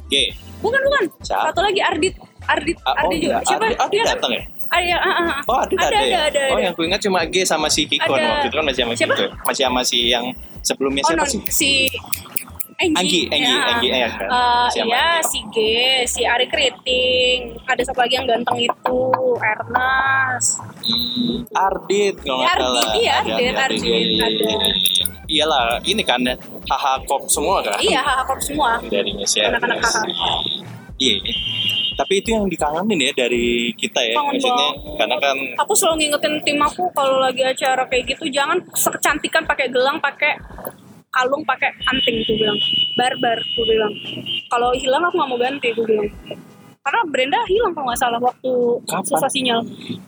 Oke. Bukan bukan. Siapa? Satu lagi Ardit. Ardit, Ah, oh, Ardit juga. Siapa? Ardit- Ardit Dia kan- datang ya? Ah, iya, ah, ah, ah. Oh ada ada, ada, ya? ada, oh ada. yang ku ingat cuma G sama si Kikon Ada. waktu itu kan masih sama Siapa? Kikon masih sama si yang sebelumnya Oh siapa non sih si Enggi, Anggi, Anggi, Ya. Anggi, eh, kan. Eh, Siapa iya, Anggi? si G, si Ari Kriting, ada satu lagi yang ganteng itu, Ernest. Hmm, Ardit kalau nggak Ardit, salah iya, Ada, Ardit, ada, Ardit, iya, iya, iya, ada. iya. iyalah ini kan haha kop semua kan Iya, haha semua. dari Indonesia Anak-anak haha. iya iya. Tapi itu yang dikangenin ya dari kita ya Kangen maksudnya banget. karena kan aku selalu ngingetin tim aku kalau lagi acara kayak gitu jangan kecantikan pakai gelang pakai kalung pakai anting tuh bilang. Barbar tuh bilang. Kalau hilang aku nggak mau ganti tuh bilang. Karena Brenda hilang kalau nggak salah waktu Kapan? susah sinyal.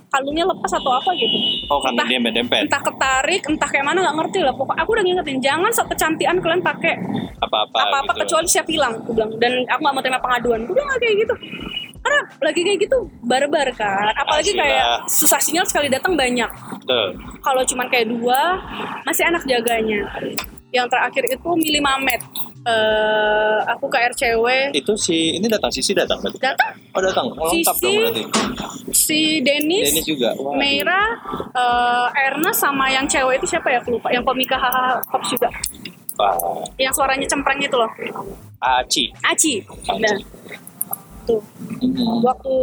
Kalungnya lepas atau apa gitu. Oh karena Entah- dia dempet entah ketarik entah kayak mana nggak ngerti lah. Pokoknya aku udah ngingetin jangan sekecantian kalian pakai apa-apa apa-apa gitu. kecuali siap hilang aku bilang. Dan aku nggak mau terima pengaduan. Aku bilang "Ah, kayak gitu karena lagi kayak gitu barbar kan apalagi Pastilah. kayak susah sinyal sekali datang banyak kalau cuman kayak dua masih anak jaganya yang terakhir itu Mili Mamet eh aku ke RCW Itu si ini datang Sisi datang berarti. datang Oh datang. Oh, lengkap Sisi, dong berarti. si Dennis, Dennis juga. Wah. Meira, eh Ernest sama yang cewek itu siapa ya aku lupa yang hahaha Pops juga Wah. yang suaranya cempreng itu loh Aci. Aci nah tuh waktu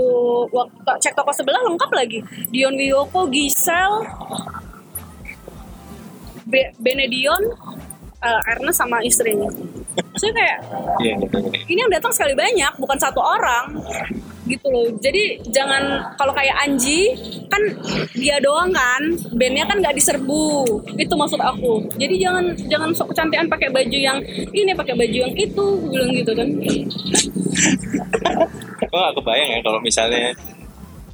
waktu cek toko sebelah lengkap lagi. Dion Wiyoko Gisel Be- Benedion eh, Ernest sama istrinya. Saya kayak Iya. ini yang datang sekali banyak bukan satu orang gitu loh. Jadi jangan kalau kayak Anji kan dia doang kan bandnya kan nggak diserbu. Itu maksud aku. Jadi jangan jangan sok kecantikan pakai baju yang ini pakai baju yang itu bilang gitu kan. Gue gak kebayang ya kalau misalnya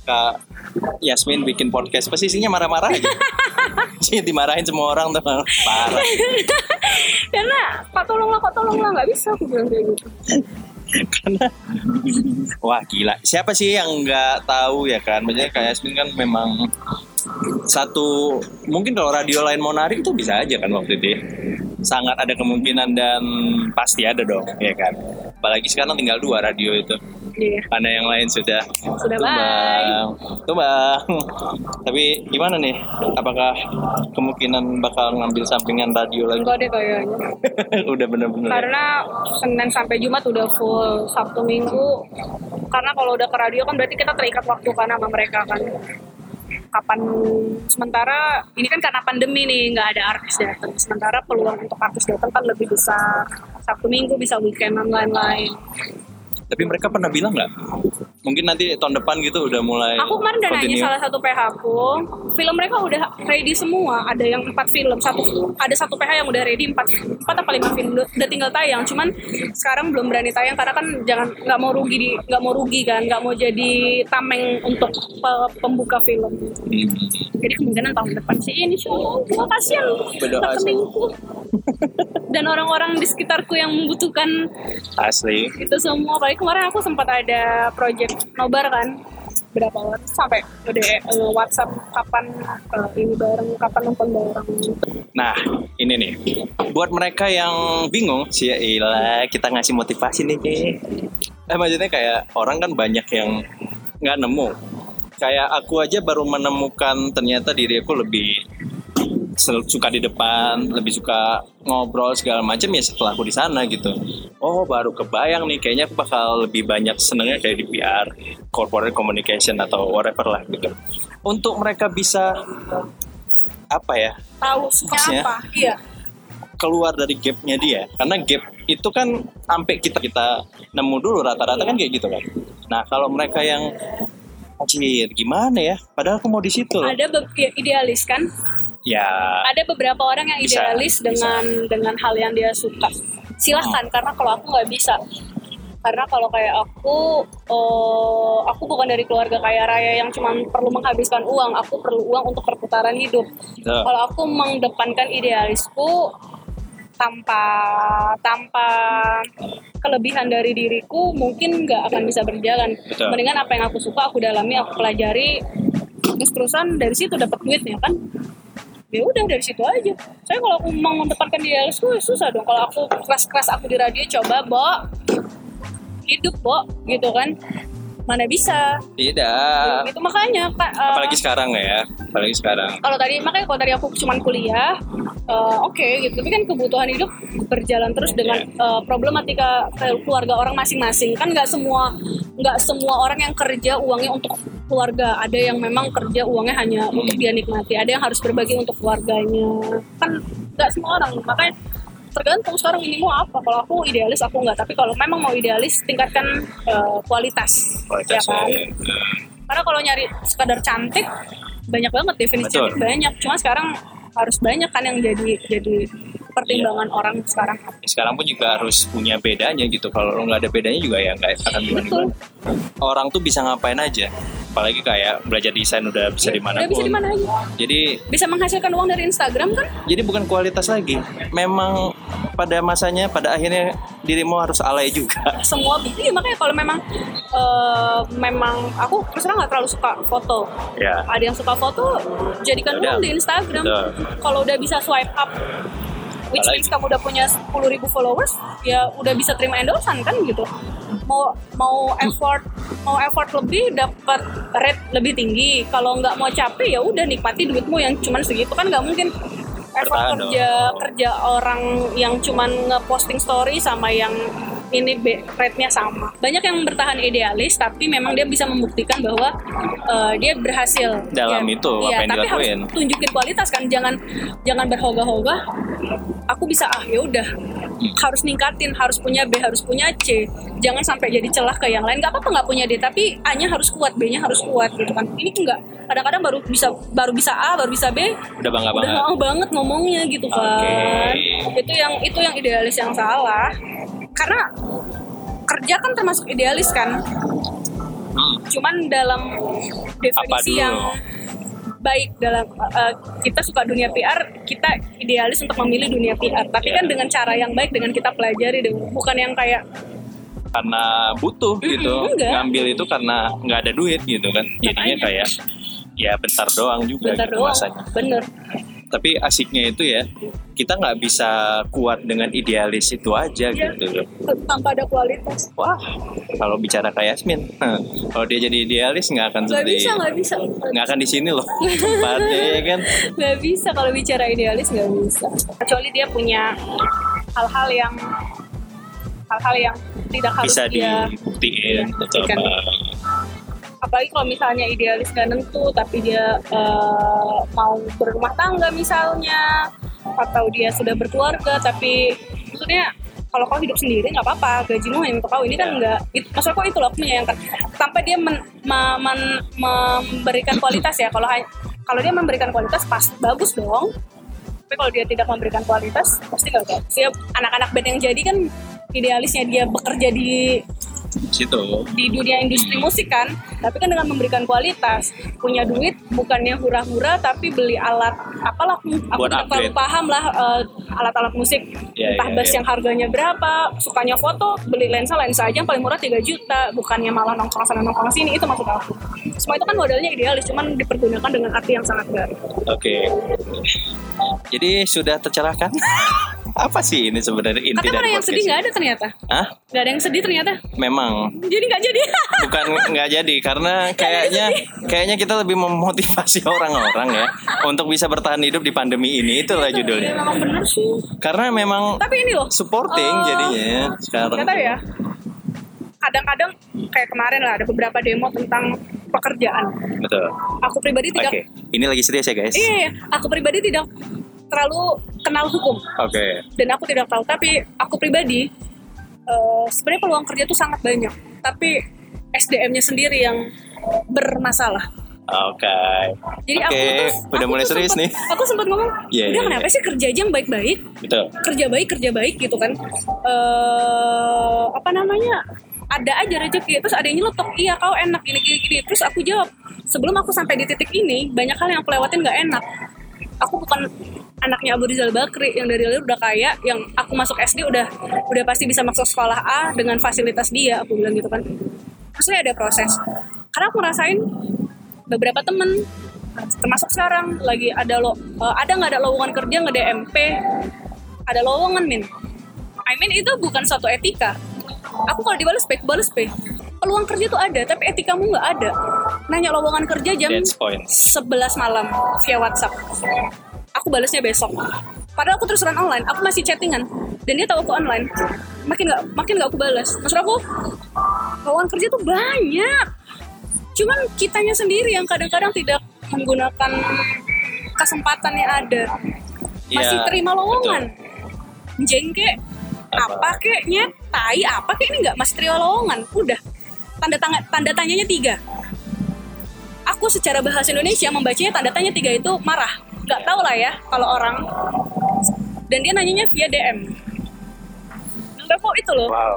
Kak Yasmin bikin podcast pasti isinya marah-marah aja. Sih dimarahin semua orang tuh. Parah. karena pak tolonglah pak tolonglah. Nggak bisa aku bilang kayak gitu Karena wah gila. Siapa sih yang nggak tahu ya kan? Maksudnya Kak Yasmin kan memang satu mungkin kalau radio lain mau narik itu bisa aja kan waktu itu. ya. Sangat ada kemungkinan dan pasti ada dong, ya kan. Apalagi sekarang tinggal dua radio itu. iya Karena yang lain sudah Sudah bye. Tuh bang. Tapi gimana nih? Apakah kemungkinan bakal ngambil sampingan radio lagi? enggak deh kayaknya Udah bener-bener. ya? karena Senin sampai Jumat udah full Sabtu Minggu karena kalau udah ke radio kan berarti kita terikat waktu kan sama mereka kan kapan sementara ini kan karena pandemi nih nggak ada artis datang sementara peluang untuk artis datang kan lebih besar Sabtu Minggu bisa weekend dan lain-lain Tapi mereka pernah bilang nggak? Mungkin nanti tahun depan gitu udah mulai. aku kemarin udah nanya salah satu PH aku film mereka udah ready semua ada yang empat film satu ada satu PH yang udah ready empat empat apa lima film udah tinggal tayang cuman sekarang belum berani tayang karena kan jangan nggak mau rugi di nggak mau rugi kan nggak mau jadi tameng untuk pe- pembuka film Hmm. jadi kemungkinan tahun depan sih ini show kasihan sih. rekeningku dan orang-orang di sekitarku yang membutuhkan Asli. itu semua apalagi kemarin aku sempat ada project nobar kan berapa orang sampai udah eh, WhatsApp kapan eh, ini bareng kapan nonton bareng Nah, ini nih. Buat mereka yang bingung, sih ya kita ngasih motivasi nih, Ki. Eh, maksudnya kayak orang kan banyak yang nggak nemu. Kayak aku aja baru menemukan ternyata diri aku lebih suka di depan, lebih suka ngobrol segala macam ya setelah aku di sana gitu. Oh, baru kebayang nih kayaknya aku bakal lebih banyak senengnya kayak di PR, corporate communication atau whatever lah gitu. Untuk mereka bisa apa ya? tahu apa iya keluar dari gapnya dia karena gap itu kan sampai kita kita nemu dulu rata-rata kan kayak gitu kan nah kalau mereka yang anjir gimana ya padahal aku mau di situ ada ya, idealis kan ya. Ada beberapa orang yang Bisa, idealis dengan dengan hal yang dia suka. Silahkan karena kalau aku nggak bisa. Karena kalau kayak aku oh, aku bukan dari keluarga kaya raya yang cuma perlu menghabiskan uang. Aku perlu uang untuk perputaran hidup. Betul. kalau aku mengedepankan idealisku tanpa tanpa kelebihan dari diriku mungkin nggak akan bisa berjalan. Betul. mendingan apa yang aku suka aku dalami aku pelajari. Terus terusan dari situ dapat duitnya kan ya udah dari situ aja. Saya kalau aku mau mendepankan idealisku ya susah dong. Kalau aku keras keras aku di radio coba bo. Hidup bo. Gitu kan mana bisa? Tidak. Gitu makanya Kak, eh, apalagi sekarang ya apalagi sekarang. Kalau tadi makanya kalau tadi aku cuma kuliah eh, oke gitu. Tapi kan kebutuhan hidup berjalan terus dengan eh, problematika keluarga orang masing-masing. Kan nggak semua nggak semua orang yang kerja uangnya untuk keluarga. Ada yang memang kerja uangnya hanya untuk dia nikmati. Ada yang harus berbagi untuk keluarganya. Kan nggak semua orang. Makanya tergantung sekarang ini mau apa. Kalau aku idealis aku nggak. Tapi kalau memang mau idealis tingkatkan eh, kualitas, kualitas ya kan? eh, karena kalau nyari sekadar cantik banyak banget definisi Betul. cantik banyak. Cuma sekarang harus banyak kan yang jadi jadi pertimbangan Iya. orang sekarang? Sekarang pun juga harus punya bedanya gitu. Kalau lo nggak ada bedanya juga ya nggak akan gimana Betul. orang tuh bisa ngapain aja. Apalagi kayak belajar desain udah bisa di mana udah bisa di mana aja. Jadi bisa menghasilkan uang dari Instagram kan? Jadi bukan kualitas lagi. Memang pada masanya pada akhirnya dirimu harus alay juga. Semua iya makanya kalau memang eh, memang aku terus nggak terlalu suka foto. Ya ada yang suka foto jadikan Udah. uang di Instagram. Kalau udah bisa swipe up which means kamu udah punya 10 ribu followers ya udah bisa terima endorsean kan gitu. Mau mau effort mau effort lebih dapat rate lebih tinggi. Kalau nggak mau capek ya udah nikmati duitmu yang cuman segitu kan nggak mungkin. Effort Bertahan kerja kerja orang yang cuman ngeposting story sama yang ini rate-nya sama. Banyak yang bertahan idealis tapi memang dia bisa membuktikan bahwa uh, dia berhasil. Dalam Ya, itu, iya, apa yang tapi harus dilakuin. tunjukin kualitas kan jangan jangan berhoga-hoga aku bisa ah ya udah. Harus ningkatin harus punya B harus punya C. Jangan sampai jadi celah ke yang lain. Nggak apa-apa nggak punya D tapi A nya harus kuat B nya harus kuat gitu kan. Ini enggak. Kadang-kadang baru bisa baru bisa A baru bisa B Udah bangga udah banget. mau banget ngomongnya gitu kan. Itu yang itu yang idealis yang salah karena kerja kan termasuk idealis kan Hmm. cuman dalam definisi yang baik dalam uh, kita suka dunia PR kita idealis untuk memilih dunia PR tapi Iya. kan dengan cara yang baik dengan kita pelajari bukan yang kayak Karena butuh gitu. enggak. Ngambil itu karena nggak ada duit gitu kan. Jadinya Makanya. kayak ya bentar doang juga bentar gitu doang masanya. bener Tapi asiknya itu ya kita nggak bisa kuat dengan idealis itu aja Iya. gitu. tanpa ada kualitas Wah, kalau bicara kayak Yasmin, kalau dia jadi idealis nggak akan nggak seperti bisa nggak bisa nggak akan di sini loh tempatnya ya kan. nggak bisa kalau bicara idealis nggak bisa kecuali dia punya hal-hal yang hal-hal yang tidak harus Bisa dia dibuktiin atau buktikan. apa. Apalagi kalau misalnya idealis nggak nentu tapi dia eh, mau berumah tangga misalnya atau dia sudah berkeluarga tapi maksudnya kalau kau hidup sendiri nggak apa-apa gajimu hanya untuk kau ini kan nggak itu maksudnya kok itu loh aku menyayangkan. Tanpa dia men- ma- men- memberikan kualitas ya kalau kalau dia memberikan kualitas pas bagus dong. Tapi kalau dia tidak memberikan kualitas pasti nggak bagus ya anak-anak band yang jadi kan idealisnya dia bekerja di Situ. di dunia industri musik kan tapi kan dengan memberikan kualitas punya duit bukannya hura-hura tapi beli alat apalah aku Buat tidak terlalu paham lah eh, alat-alat musik Ya, entah ya, bass ya. yang harganya berapa sukanya foto beli lensa lensa aja yang paling murah 3 juta bukannya malah nongkrong sana nongkrong sini itu maksud aku semua itu kan modelnya idealis cuman dipergunakan dengan arti yang sangat baik Oke. Jadi sudah tercerahkan? Apa sih ini sebenarnya inti katanya dari yang sedih nggak ada ternyata? Hah? nggak ada yang sedih ternyata Memang jadi nggak jadi bukan nggak jadi karena kayaknya kayaknya kita lebih memotivasi orang-orang ya untuk bisa bertahan hidup di pandemi ini itulah Ya, judulnya. memang bener sih Karena memang tapi ini loh supporting eh, jadinya sekarang. Nggak tahu ya. Kadang-kadang kayak kemarin lah ada beberapa demo tentang pekerjaan. Betul. Aku pribadi Oke, tidak ini lagi serius ya guys. Iya, iya, aku pribadi tidak terlalu kenal hukum Oke. dan aku tidak tahu tapi aku pribadi eh, sebenarnya peluang kerja itu sangat banyak tapi SDM-nya sendiri yang bermasalah. Oke. Jadi Oke, aku tuh, udah aku mulai tuh serius sempet- nih. Aku sempat ngomong, Iya, udah iya, kenapa iya. sih kerja aja yang baik-baik? Betul. kerja baik kerja baik gitu kan eh apa namanya ada aja rezeki terus ada yang nyelotok iya kau enak gini gini gini terus aku jawab sebelum aku sampai di titik ini banyak hal yang aku lewatin nggak enak aku bukan anaknya Abu Rizal Bakri yang dari lahir udah kaya yang aku masuk SD udah udah pasti bisa masuk sekolah A dengan fasilitas dia aku bilang gitu kan. Maksudnya ada proses. Karena aku ngerasain beberapa temen termasuk sekarang lagi ada lo eh, ada nggak ada lowongan kerja nggak ada MP ada lowongan min. I mean itu bukan suatu etika. Aku kalau dibalas pay balas pay peluang kerja tuh ada tapi etikamu nggak ada nanya lowongan kerja jam That's point. 11 malam via WhatsApp. Aku balasnya besok. Padahal aku terus run online aku masih chattingan. Dan dia tahu aku online. Makin nggak makin nggak aku balas. Maksud aku lowongan kerja tuh banyak. Cuman kitanya sendiri yang kadang-kadang tidak menggunakan kesempatan yang ada. Masih Iya, terima lowongan. Jengke Apa? apa kek? Nyet tai apa kek? Ini nggak masih terima lowongan. Udah. Tanda tanya tanda tanyanya tiga aku secara bahasa Indonesia membacanya tanda tanya tiga itu marah. Nggak tahu lah ya kalau orang. Dan dia nanyanya via DM menurut aku itu loh. Wow.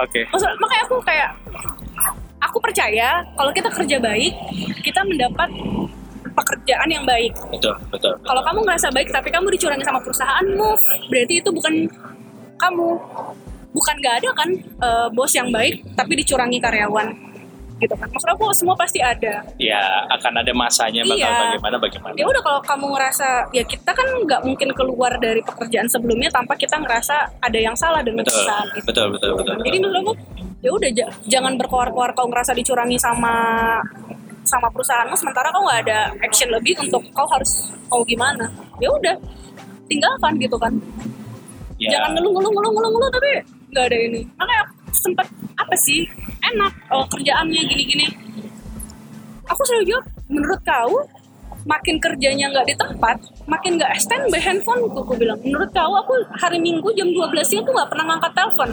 Oke. Maksud, makanya aku kayak aku percaya kalau kita kerja baik kita mendapat pekerjaan yang baik. Betul, betul. kalau kamu ngerasa baik tapi kamu dicurangi sama perusahaan move berarti itu bukan kamu. Bukan gak ada kan eh, bos yang baik tapi dicurangi karyawan gitu kan. Maksud aku semua pasti ada. Ya akan ada masanya bakal Iya. bagaimana bagaimana. Ya udah kalau kamu ngerasa ya kita kan nggak mungkin keluar dari pekerjaan sebelumnya tanpa kita ngerasa ada yang salah dengan betul. kita gitu. betul betul betul, jadi menurut aku ya udah ja- jangan berkoar-koar kau ngerasa dicurangi sama sama perusahaanmu sementara kau nggak ada action lebih untuk kau harus mau gimana. Ya udah tinggalkan gitu kan. Ya. jangan ngeluh ngeluh ngeluh ngeluh ngeluh tapi nggak ada ini. Makanya aku sempet apa sih enak oh, kerjaannya gini gini aku selalu jawab menurut kau makin kerjanya nggak di tempat makin nggak standby handphone aku bilang. Menurut kau aku hari minggu jam 12 siang tuh nggak pernah ngangkat telepon.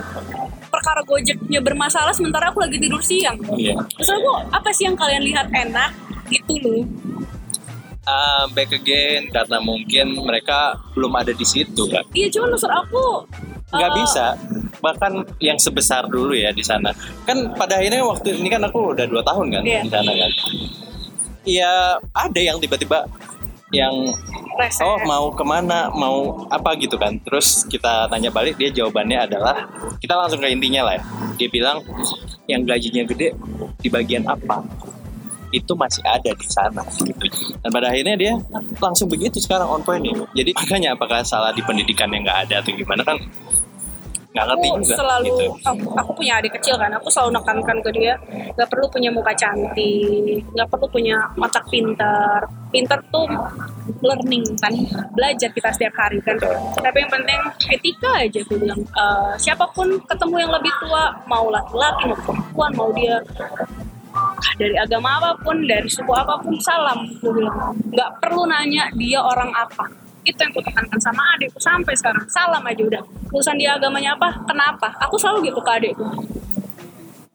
Perkara gojeknya bermasalah sementara aku lagi tidur siang. Iya. terus aku apa sih yang kalian lihat enak? Gitu loh. Ah, back again karena mungkin mereka belum ada di situ kan iya cuman maksud aku nggak eh, bisa. Bahkan yang sebesar dulu ya di sana. Kan pada akhirnya waktu ini kan aku udah dua tahun kan Iya. di sana kan. Iya ada yang tiba-tiba yang rese. oh mau ke mana? Mau apa? gitu kan. Terus kita tanya balik dia jawabannya adalah kita langsung ke intinya lah ya. Dia bilang yang gajinya gede di bagian apa? Itu masih ada di sana gitu. Dan pada akhirnya dia langsung begitu sekarang on point nih jadi makanya apakah salah di pendidikan yang nggak ada atau gimana kan nggak ngerti aku juga selalu gitu. aku, aku punya adik kecil kan aku selalu nekankan ke dia nggak perlu punya muka cantik nggak perlu punya otak pintar. Pintar tuh learning kan belajar kita setiap hari kan. Tapi yang penting etika aja aku bilang. Eh, siapa pun ketemu yang lebih tua mau laki-laki mau perempuan mau dia dari agama apa pun dari suku apa pun salam aku bilang. Nggak perlu nanya dia orang apa itu yang kutekankan sama adikku sampai sekarang. Salam aja udah. Urusan dia agamanya apa? Kenapa? Aku selalu gitu ke adikku.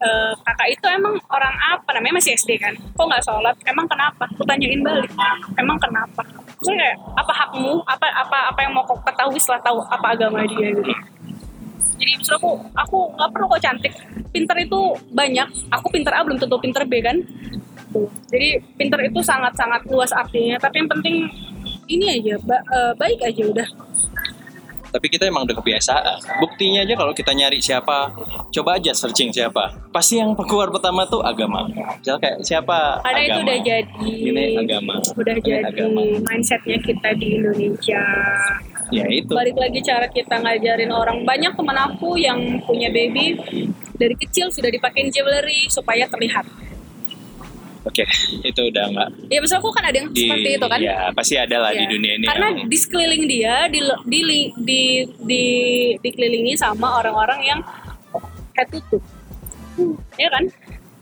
Eh, kakak itu emang orang apa? Namanya masih SD kan? Kok nggak sholat? Emang kenapa? Aku tanyain balik. Emang kenapa? Terus kayak apa hakmu? Apa apa apa yang mau kau ketahui setelah tahu apa agama dia gitu? Jadi maksud aku aku nggak perlu kok cantik. Pinter itu banyak. Aku pinter A belum tentu pinter B kan? Jadi pinter itu sangat sangat luas artinya. Tapi yang penting ini aja ba- eh, baik aja udah. Tapi kita emang udah kebiasaan. Buktinya aja kalau kita nyari siapa coba aja searching siapa. Pasti yang keluar pertama tuh agama. Misal kayak siapa? Karena itu agama. udah jadi ini agama. udah Ini jadi agama. mindsetnya kita di Indonesia. Ya itu. Balik lagi cara kita ngajarin orang. Banyak teman aku yang punya baby dari kecil sudah dipakein jewelry supaya terlihat oke itu udah nggak ya maksud aku kan ada yang di seperti itu kan? ya pasti ada lah di Ya. dunia ini karena yang- di sekeliling dia di di di, di dikelilingi sama orang-orang yang head tutup Hmm, ya kan?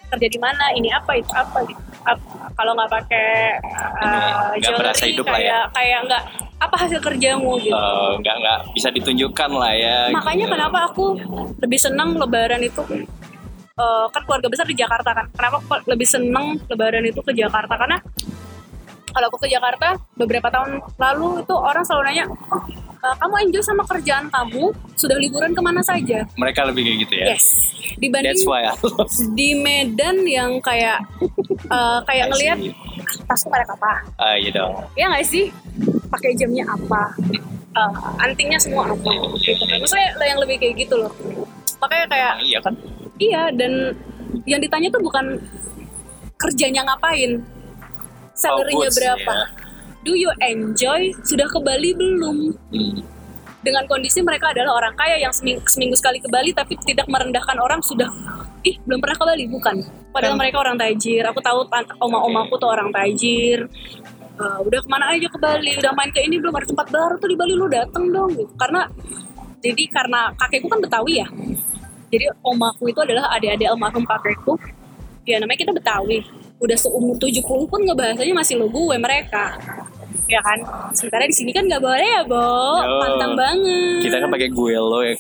Kerja di mana? Ini apa? Itu apa? Gitu. Ap- kalau nggak pakai uh, jewelry, hidup lah ya. kayak kayak nggak apa hasil kerjamu? Gitu. Eh, nggak nggak bisa ditunjukkan lah ya makanya gitu. kenapa aku lebih senang lebaran itu eh, kan keluarga besar di Jakarta kan. Kenapa aku lebih senang lebaran itu ke Jakarta? Karena kalau aku ke Jakarta beberapa tahun lalu itu orang selalu nanya "Oh, eh, kamu enjoy sama kerjaan kamu? Sudah liburan ke mana saja? Mereka lebih kayak gitu ya? Yes. Dibanding that's why I love di Medan yang kayak eh, kayak ngelihat see. tasku merek apa? Ah iya dong. Ya nggak sih? Pakai jamnya apa? Eh, antingnya semua apa? Gitu kan maksudnya yang lebih kayak gitu loh. Makanya kayak iya kan iya dan yang ditanya tuh bukan kerjanya ngapain salary-nya berapa. Ya. do you enjoy? Sudah ke Bali belum? Hmm. dengan kondisi mereka adalah orang kaya yang seminggu, seminggu sekali ke Bali tapi tidak merendahkan orang sudah ih belum pernah ke Bali bukan. Padahal Kan- mereka orang tajir. Aku tahu tante oma-omaku tuh orang tajir. Eh, udah ke mana aja ke Bali? Udah main ke ini belum? Ada tempat baru tuh di Bali lu dateng dong. Gitu karena jadi karena kakekku kan Betawi ya jadi omaku itu adalah adik-adik almarhum kakekku. Ya namanya kita Betawi. Udah seumur 70 pun ngebahasanya masih lo gue mereka. Ya kan? Sementara di sini kan nggak boleh ya Bo. Yo. pantang banget. Kita kan pakai gue lo ya.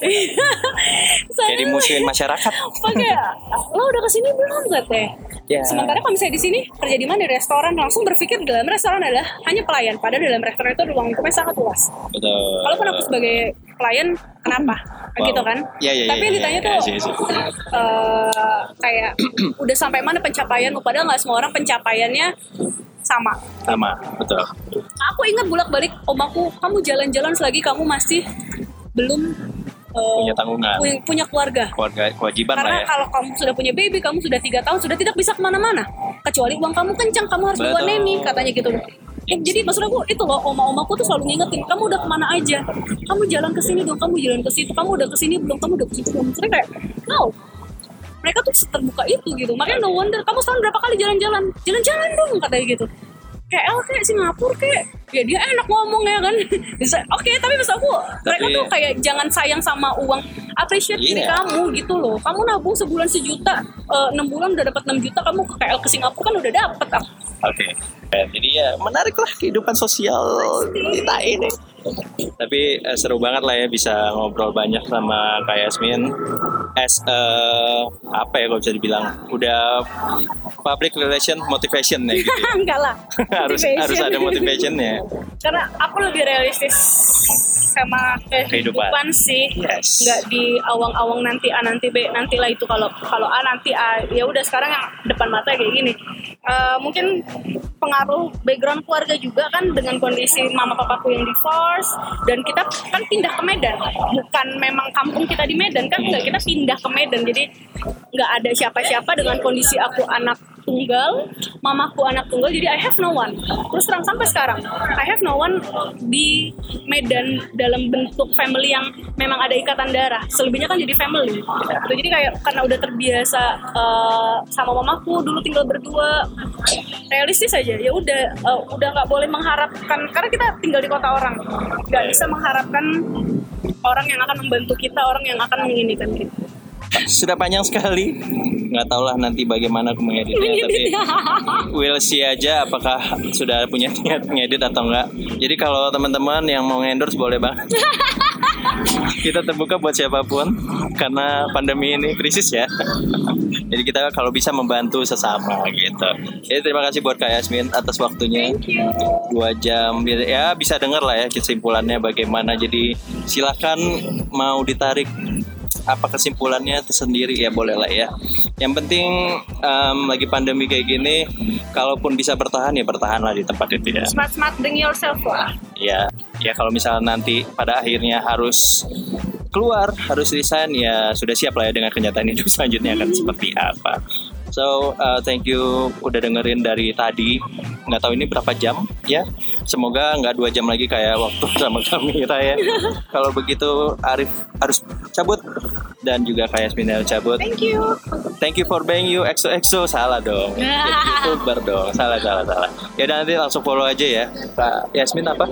Jadi musuhin masyarakat. Pakai lo udah ke sini belum? katanya. Ya. sementara kalau misalnya di sini kerja di mana? Di restoran. Langsung berpikir dalam restoran adalah hanya pelayan. Padahal dalam restoran itu ruang lingkupnya sangat luas. Betul. Kalaupun aku sebagai pelayan, kenapa? Wow. gitu kan? Iya, iya, Tapi yang iya, ditanya tuh eh, kayak udah sampai mana pencapaianmu? Padahal nggak semua orang pencapaiannya sama. sama betul Aku ingat bolak balik om aku, kamu jalan-jalan selagi kamu masih belum uh, punya tanggungan, punya, punya keluarga. Keluarga kewajiban Karena lah ya. kalau kamu sudah punya baby, kamu sudah tiga tahun, sudah tidak bisa ke mana-mana. Kecuali uang kamu kencang, kamu harus bawa neni, katanya gitu. Ya, jadi maksud aku itu loh, oma-omaku tuh selalu ngingetin, kamu udah ke mana aja? Kamu jalan ke sini dong, kamu jalan ke situ, kamu udah ke sini belum, kamu udah ke situ belum. Kayak, no. Mereka tuh terbuka itu gitu. Makanya no wonder, kamu setahun berapa kali jalan-jalan? Jalan-jalan dong, katanya gitu. El kayak Singapura kayak ya dia enak ngomong ya kan bisa oke tapi maksud aku mereka Tapi- tuh kayak jangan sayang sama uang appreciate diri Iya. kamu gitu loh kamu nabung sebulan sejuta eh, enam bulan udah dapat 6 juta kamu ke KL ke Singapura kan udah dapat ah. Oke. Eh, Jadi ya menarik lah kehidupan sosial kita ini. Tapi eh, seru banget lah ya bisa ngobrol banyak sama Kak Yasmin. As eh, apa ya kalau bisa dibilang udah public relation motivation ya gitu. ya. enggak lah harus Motivation. harus ada motivationnya. karena aku lebih realistis sama kehidupan Kehidupan. sih Yes. nggak di awang-awang nanti A nanti B nanti lah itu kalau kalau A nanti A ya udah sekarang yang depan mata kayak gini Eh, mungkin pengaruh background keluarga juga kan dengan kondisi mama papaku yang divorce. Dan kita kan pindah ke Medan. Bukan memang kampung kita di Medan kan? Nggak kita pindah ke Medan. Jadi nggak ada siapa-siapa dengan kondisi aku anak tunggal, mamaku anak tunggal, jadi I have no one. Terus terang sampai sekarang, I have no one di Medan dalam bentuk family yang memang ada ikatan darah. Selebihnya kan jadi family. Gitu. Jadi kayak karena udah terbiasa eh, sama mamaku dulu tinggal berdua, realistis aja. Ya udah, eh, udah nggak boleh mengharapkan karena kita tinggal di kota orang, nggak bisa mengharapkan orang yang akan membantu kita, orang yang akan menginikan kita. Sudah panjang sekali. Nggak tahu lah nanti bagaimana aku mengeditnya. tapi we'll see aja apakah sudah punya niat ngedit atau enggak. Jadi kalau teman-teman yang mau endorse boleh banget. kita terbuka buat siapa pun karena pandemi ini krisis ya. Jadi kita kalau bisa membantu sesama gitu. Jadi terima kasih buat Kak Yasmin atas waktunya dua jam ya bisa dengar lah ya kesimpulannya bagaimana jadi silahkan mau ditarik apa kesimpulannya tersendiri? Ya boleh lah ya. Yang penting em, lagi pandemi kayak gini kalaupun bisa bertahan ya bertahan lah di tempat itu ya. Smart smart bring yourself lah. ya ya kalau misalnya nanti pada akhirnya harus keluar harus resign ya sudah siap lah ya dengan kenyataan hidup selanjutnya akan seperti apa so uh, thank you udah dengerin dari tadi nggak tahu ini berapa jam ya semoga nggak dua jam lagi kayak waktu sama Kamira ya kalau begitu Arif harus cabut dan juga kayak harus cabut Thank you. Thank you for being you EXO EXO salah dong. Jadi YouTuber dong. Salah salah salah. Ya nanti langsung follow aja ya. Kak Yasmin apa?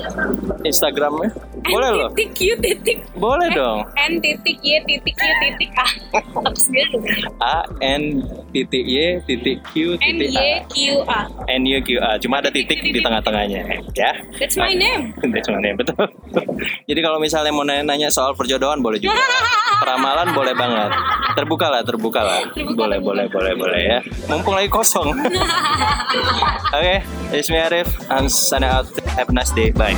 Instagramnya? Boleh loh. titik Q titik Boleh Eh, dong. N titik Y titik Y titik A dong. A N titik Y titik Q N titik Y A. Q A N U Q A. Cuma ada titik di tengah-tengahnya ya. That's my name That's my name betul. Jadi kalau misalnya mau nanya soal perjodohan boleh juga. Peramalan boleh banget. Terbuka lah, terbuka lah. Boleh, boleh, boleh, boleh ya. Mumpung lagi kosong. Oke, okay, it's me Arif. I'm signing out. Have a nice day. Bye.